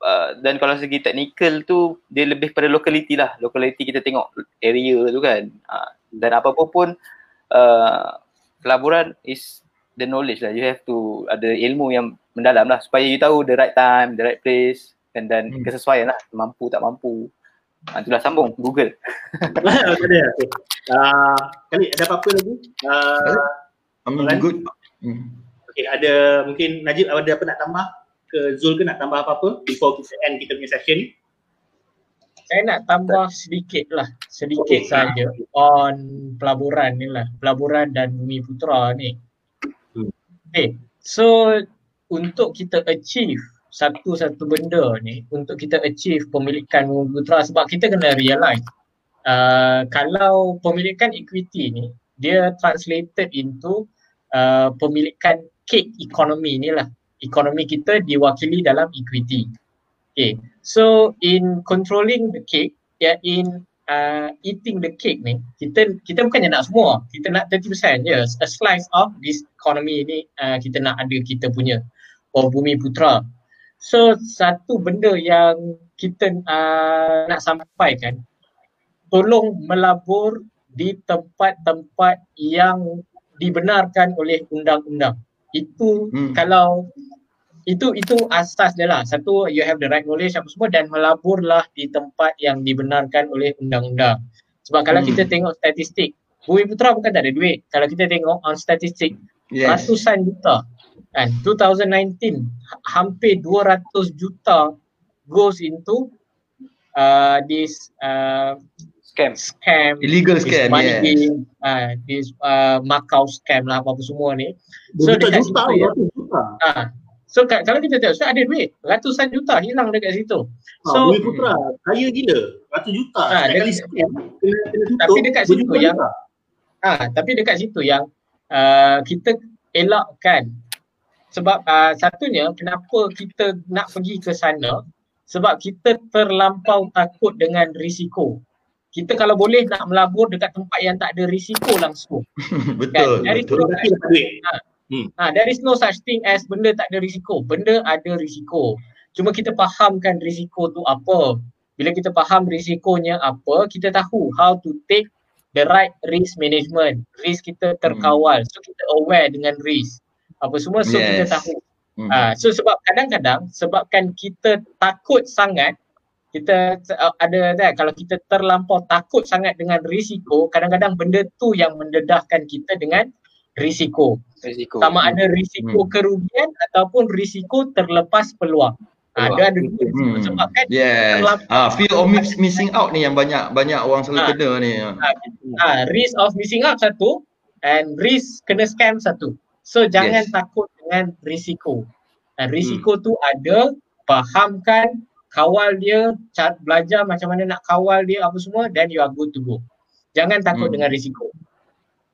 uh, dan kalau segi technical tu dia lebih pada locality lah. Locality kita tengok area tu kan. Uh, dan apa-apa pun uh, pelaburan is the knowledge lah. You have to ada ilmu yang mendalam lah supaya you tahu the right time the right place dan dan hmm. kesesuaian lah mampu tak mampu. Ha, itulah sambung Google. Ada uh, kali ada apa-apa lagi? Uh, I'm good. Hmm. okay ada mungkin Najib ada apa nak tambah? Ke Zul ke nak tambah apa-apa? Before kita end kita punya session? Ni saya nak tambah sedikit lah. Sedikit okay. saja. On pelaburan ni lah. Pelaburan dan bumi putra ni. Hmm. okay so untuk kita achieve satu-satu benda ni untuk kita achieve pemilikan Bumi Putra sebab kita kena realize uh, kalau pemilikan equity ni dia translated into uh, pemilikan cake economy ni lah. Ekonomi kita diwakili dalam equity. Okay. So in controlling the cake ya in uh, eating the cake ni kita kita bukannya nak semua. Kita nak 30% je a slice of this economy ni uh, kita nak ada kita punya. Bumi putra So satu benda yang kita uh, nak sampaikan tolong melabur di tempat-tempat yang dibenarkan oleh undang-undang. Itu hmm. kalau itu itu asas dia lah. Satu you have the right knowledge apa semua dan melaburlah di tempat yang dibenarkan oleh undang-undang. Sebab kalau hmm. kita tengok statistik, Bumi Putra bukan tak ada duit. Kalau kita tengok on statistik, yes. ratusan juta kan? 2019 hampir 200 juta goes into uh, this uh, scam. scam. Illegal scam yeah game, uh, this uh, Macau scam lah apa, -apa semua ni. So dekat juta, situ ya. uh, so kalau kita tengok so ada duit. Ratusan juta hilang dekat situ. Ah, so ha, putra kaya gila. Ratus juta. Uh, dari scam tapi dekat situ yang ah uh, tapi dekat situ yang uh, kita elakkan sebab uh, satunya kenapa kita nak pergi ke sana sebab kita terlampau takut dengan risiko. Kita kalau boleh nak melabur dekat tempat yang tak ada risiko langsung. betul. Kan? There betul. No ha. Hmm. Ha, there is no such thing as benda tak ada risiko. Benda ada risiko. Cuma kita fahamkan risiko tu apa. Bila kita faham risikonya apa, kita tahu how to take the right risk management. Risk kita terkawal. So kita aware dengan risk. Apa semua so yes. kita tahu. Hmm. Uh, so sebab kadang-kadang sebabkan kita takut sangat kita uh, ada kan kalau kita terlampau takut sangat dengan risiko kadang-kadang benda tu yang mendedahkan kita dengan risiko. Risiko. Sama ada risiko hmm. kerugian ataupun risiko terlepas peluang. Ha, ada ada dua hmm. sebabkan yes. ah fear of missing out ni yang banyak banyak orang selalu ha. kena ni. Ha. ha. risk of missing out satu and risk kena scam satu. So jangan yes. takut dengan risiko. Dan risiko hmm. tu ada fahamkan kawal dia, cat belajar macam mana nak kawal dia apa semua then you are good to go. Jangan takut hmm. dengan risiko.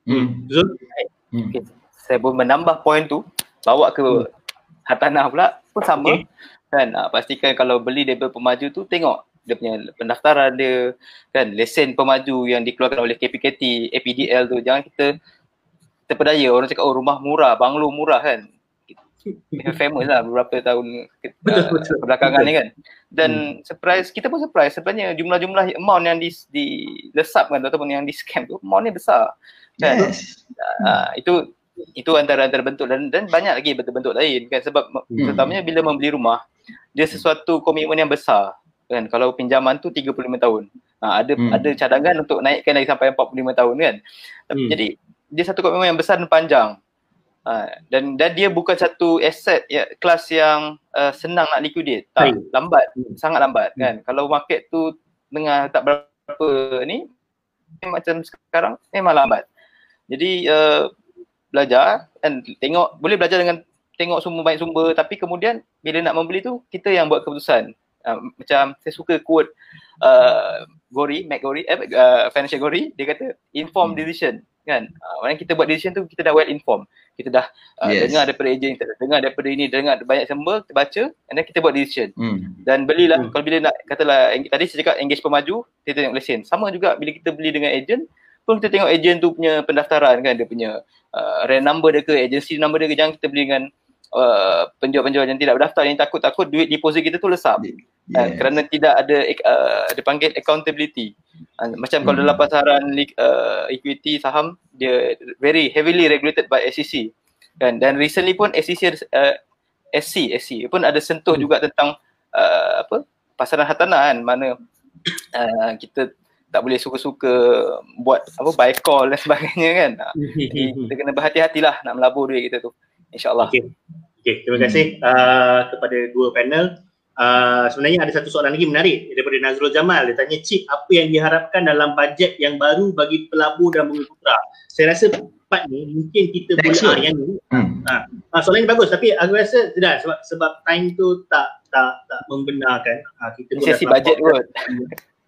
Hmm. Zul. Hmm. Okay. Saya pun menambah poin tu bawa ke hmm. hartanah pula pun sama. Okay. Kan uh, pastikan kalau beli label pemaju tu tengok dia punya pendaftaran dia kan lesen pemaju yang dikeluarkan oleh KPKT, APDL tu jangan kita terpedaya orang cakap oh rumah murah, banglo murah kan? Famous lah beberapa tahun uh, belakangan ni kan? Dan hmm. surprise kita pun surprise. Sebenarnya jumlah-jumlah amount yang di, di lesapkan ataupun yang di scam tu amount ni besar. Kan? Yes. uh, itu itu antara antara bentuk. Dan dan banyak lagi bentuk-bentuk lain kan? Sebab hmm. terutamanya bila membeli rumah dia sesuatu komitmen yang besar kan? Kalau pinjaman tu 35 tahun. Ha, ada hmm. ada cadangan untuk naikkan lagi sampai 45 tahun kan? Hmm. jadi dia satu komitmen yang besar dan panjang Ha, dan dan dia bukan satu aset ya kelas yang uh, senang nak liquidate. Tak, lambat, hmm. sangat lambat hmm. kan. Kalau market tu tengah tak berapa ni macam sekarang memang lambat. Jadi uh, belajar dan tengok boleh belajar dengan tengok semua banyak sumber tapi kemudian bila nak membeli tu kita yang buat keputusan. Uh, macam saya suka quote uh, Gori, Mac Gori, eh, uh, Financial Gori, dia kata informed hmm. decision kan. Uh, mana kita buat decision tu kita dah well informed kita dah uh, yes. dengar daripada agent kita dah dengar daripada ini dengar banyak sumber kita baca and then kita buat decision hmm. dan belilah hmm. kalau bila nak katalah tadi saya cakap engage pemaju kita tengok lesen sama juga bila kita beli dengan agent pun kita tengok agent tu punya pendaftaran kan dia punya uh, rent number dia ke agency number dia ke jangan kita beli dengan uh, penjual-penjual yang tidak berdaftar yang takut-takut duit deposit kita tu lesap. Yes. uh, kerana tidak ada uh, dipanggil accountability. Uh, macam hmm. kalau dalam pasaran uh, equity saham dia very heavily regulated by SEC kan? Dan recently pun SEC uh, SC SC pun ada sentuh hmm. juga tentang uh, apa pasaran hartanah kan? Mana uh, kita tak boleh suka-suka buat apa buy call dan sebagainya kan? Jadi kita kena berhati-hatilah nak melabur duit kita tu. Insyaallah. Okey okey terima kasih hmm. uh, kepada dua panel. Uh, sebenarnya ada satu soalan lagi menarik daripada Nazrul Jamal. Dia tanya cik apa yang diharapkan dalam bajet yang baru bagi pelabur dan bumi putra? Saya rasa part ni mungkin kita boleh ah, yang ni hmm. ha, soalan ni bagus tapi aku rasa tidak sebab sebab time tu tak tak tak membenarkan. Ha, kita sesi bajet kot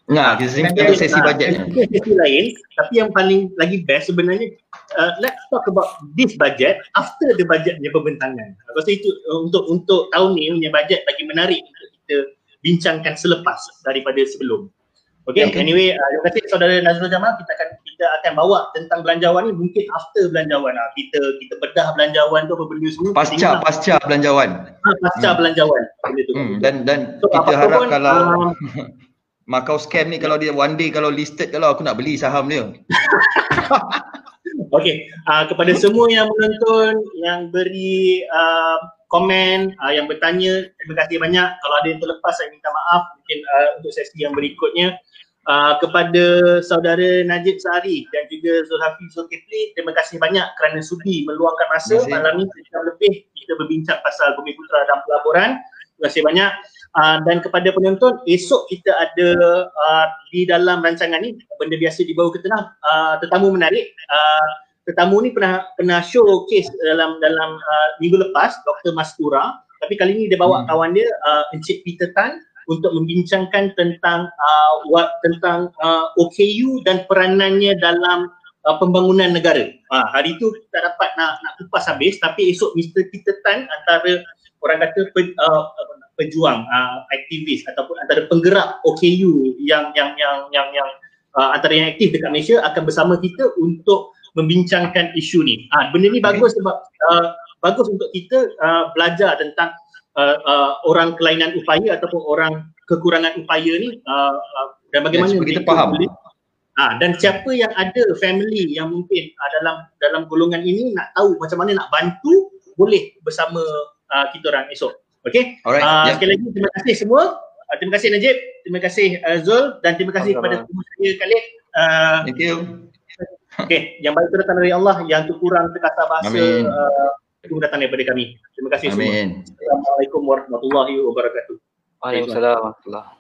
Nah, kita sini sesi bajet. Sesi lain, tapi yang paling lagi best sebenarnya uh, let's talk about this budget after the budget punya pembentangan. Aku rasa itu uh, untuk untuk tahun ni punya budget lagi menarik untuk kita bincangkan selepas daripada sebelum. Okay, okay. anyway, uh, terima kasih saudara Nazrul Jamal. Kita akan kita akan bawa tentang belanjawan ni mungkin after belanjawan lah. Kita kita bedah belanjawan tu apa benda semua. Pasca pasca belanjawan. Ha, pasca hmm. belanjawan. Hmm. Dan dan so, kita harap pun, kalau uh, Macau scam ni kalau dia one day kalau listed kalau aku nak beli saham dia. Okay, uh, kepada semua yang menonton, yang beri uh, komen, uh, yang bertanya, terima kasih banyak. Kalau ada yang terlepas, saya minta maaf. Mungkin uh, untuk sesi yang berikutnya. Uh, kepada saudara Najib Sahari dan juga Zulhafi Zulkifli terima kasih banyak kerana sudi meluangkan masa malam ini sejam lebih kita berbincang pasal Bumi Putra dan pelaburan. Terima kasih banyak uh, dan kepada penonton esok kita ada uh, di dalam rancangan ni benda biasa di bawah ketenang uh, tetamu menarik uh, tetamu ni pernah pernah showcase dalam dalam uh, minggu lepas Dr. Mastura tapi kali ni dia bawa hmm. kawan dia uh, Encik Peter Tan untuk membincangkan tentang uh, what, tentang uh, OKU dan peranannya dalam uh, pembangunan negara. Uh, hari itu tak dapat nak nak kupas habis tapi esok Mr. Peter Tan antara orang kata pe, uh, pejuang uh, aktivis ataupun antara penggerak OKU yang yang yang yang yang uh, antara yang aktif dekat Malaysia akan bersama kita untuk membincangkan isu ni. Ah uh, benda ni bagus sebab uh, bagus untuk kita uh, belajar tentang uh, uh, orang kelainan upaya ataupun orang kekurangan upaya ni uh, uh, dan bagaimana yes, kita faham boleh, Ha, dan siapa yang ada family yang mungkin uh, dalam dalam golongan ini nak tahu macam mana nak bantu boleh bersama uh, kita orang esok. Okey. Uh, yeah. Sekali lagi terima kasih semua. Uh, terima kasih Najib, terima kasih uh, Zul dan terima kasih kepada semua saya kali. Uh, Thank you. Okey, yang baik itu datang dari Allah, yang tu kurang terkata bahasa uh, itu datang daripada kami. Terima kasih Amin. semua. Assalamualaikum warahmatullahi wabarakatuh. Waalaikumsalam warahmatullahi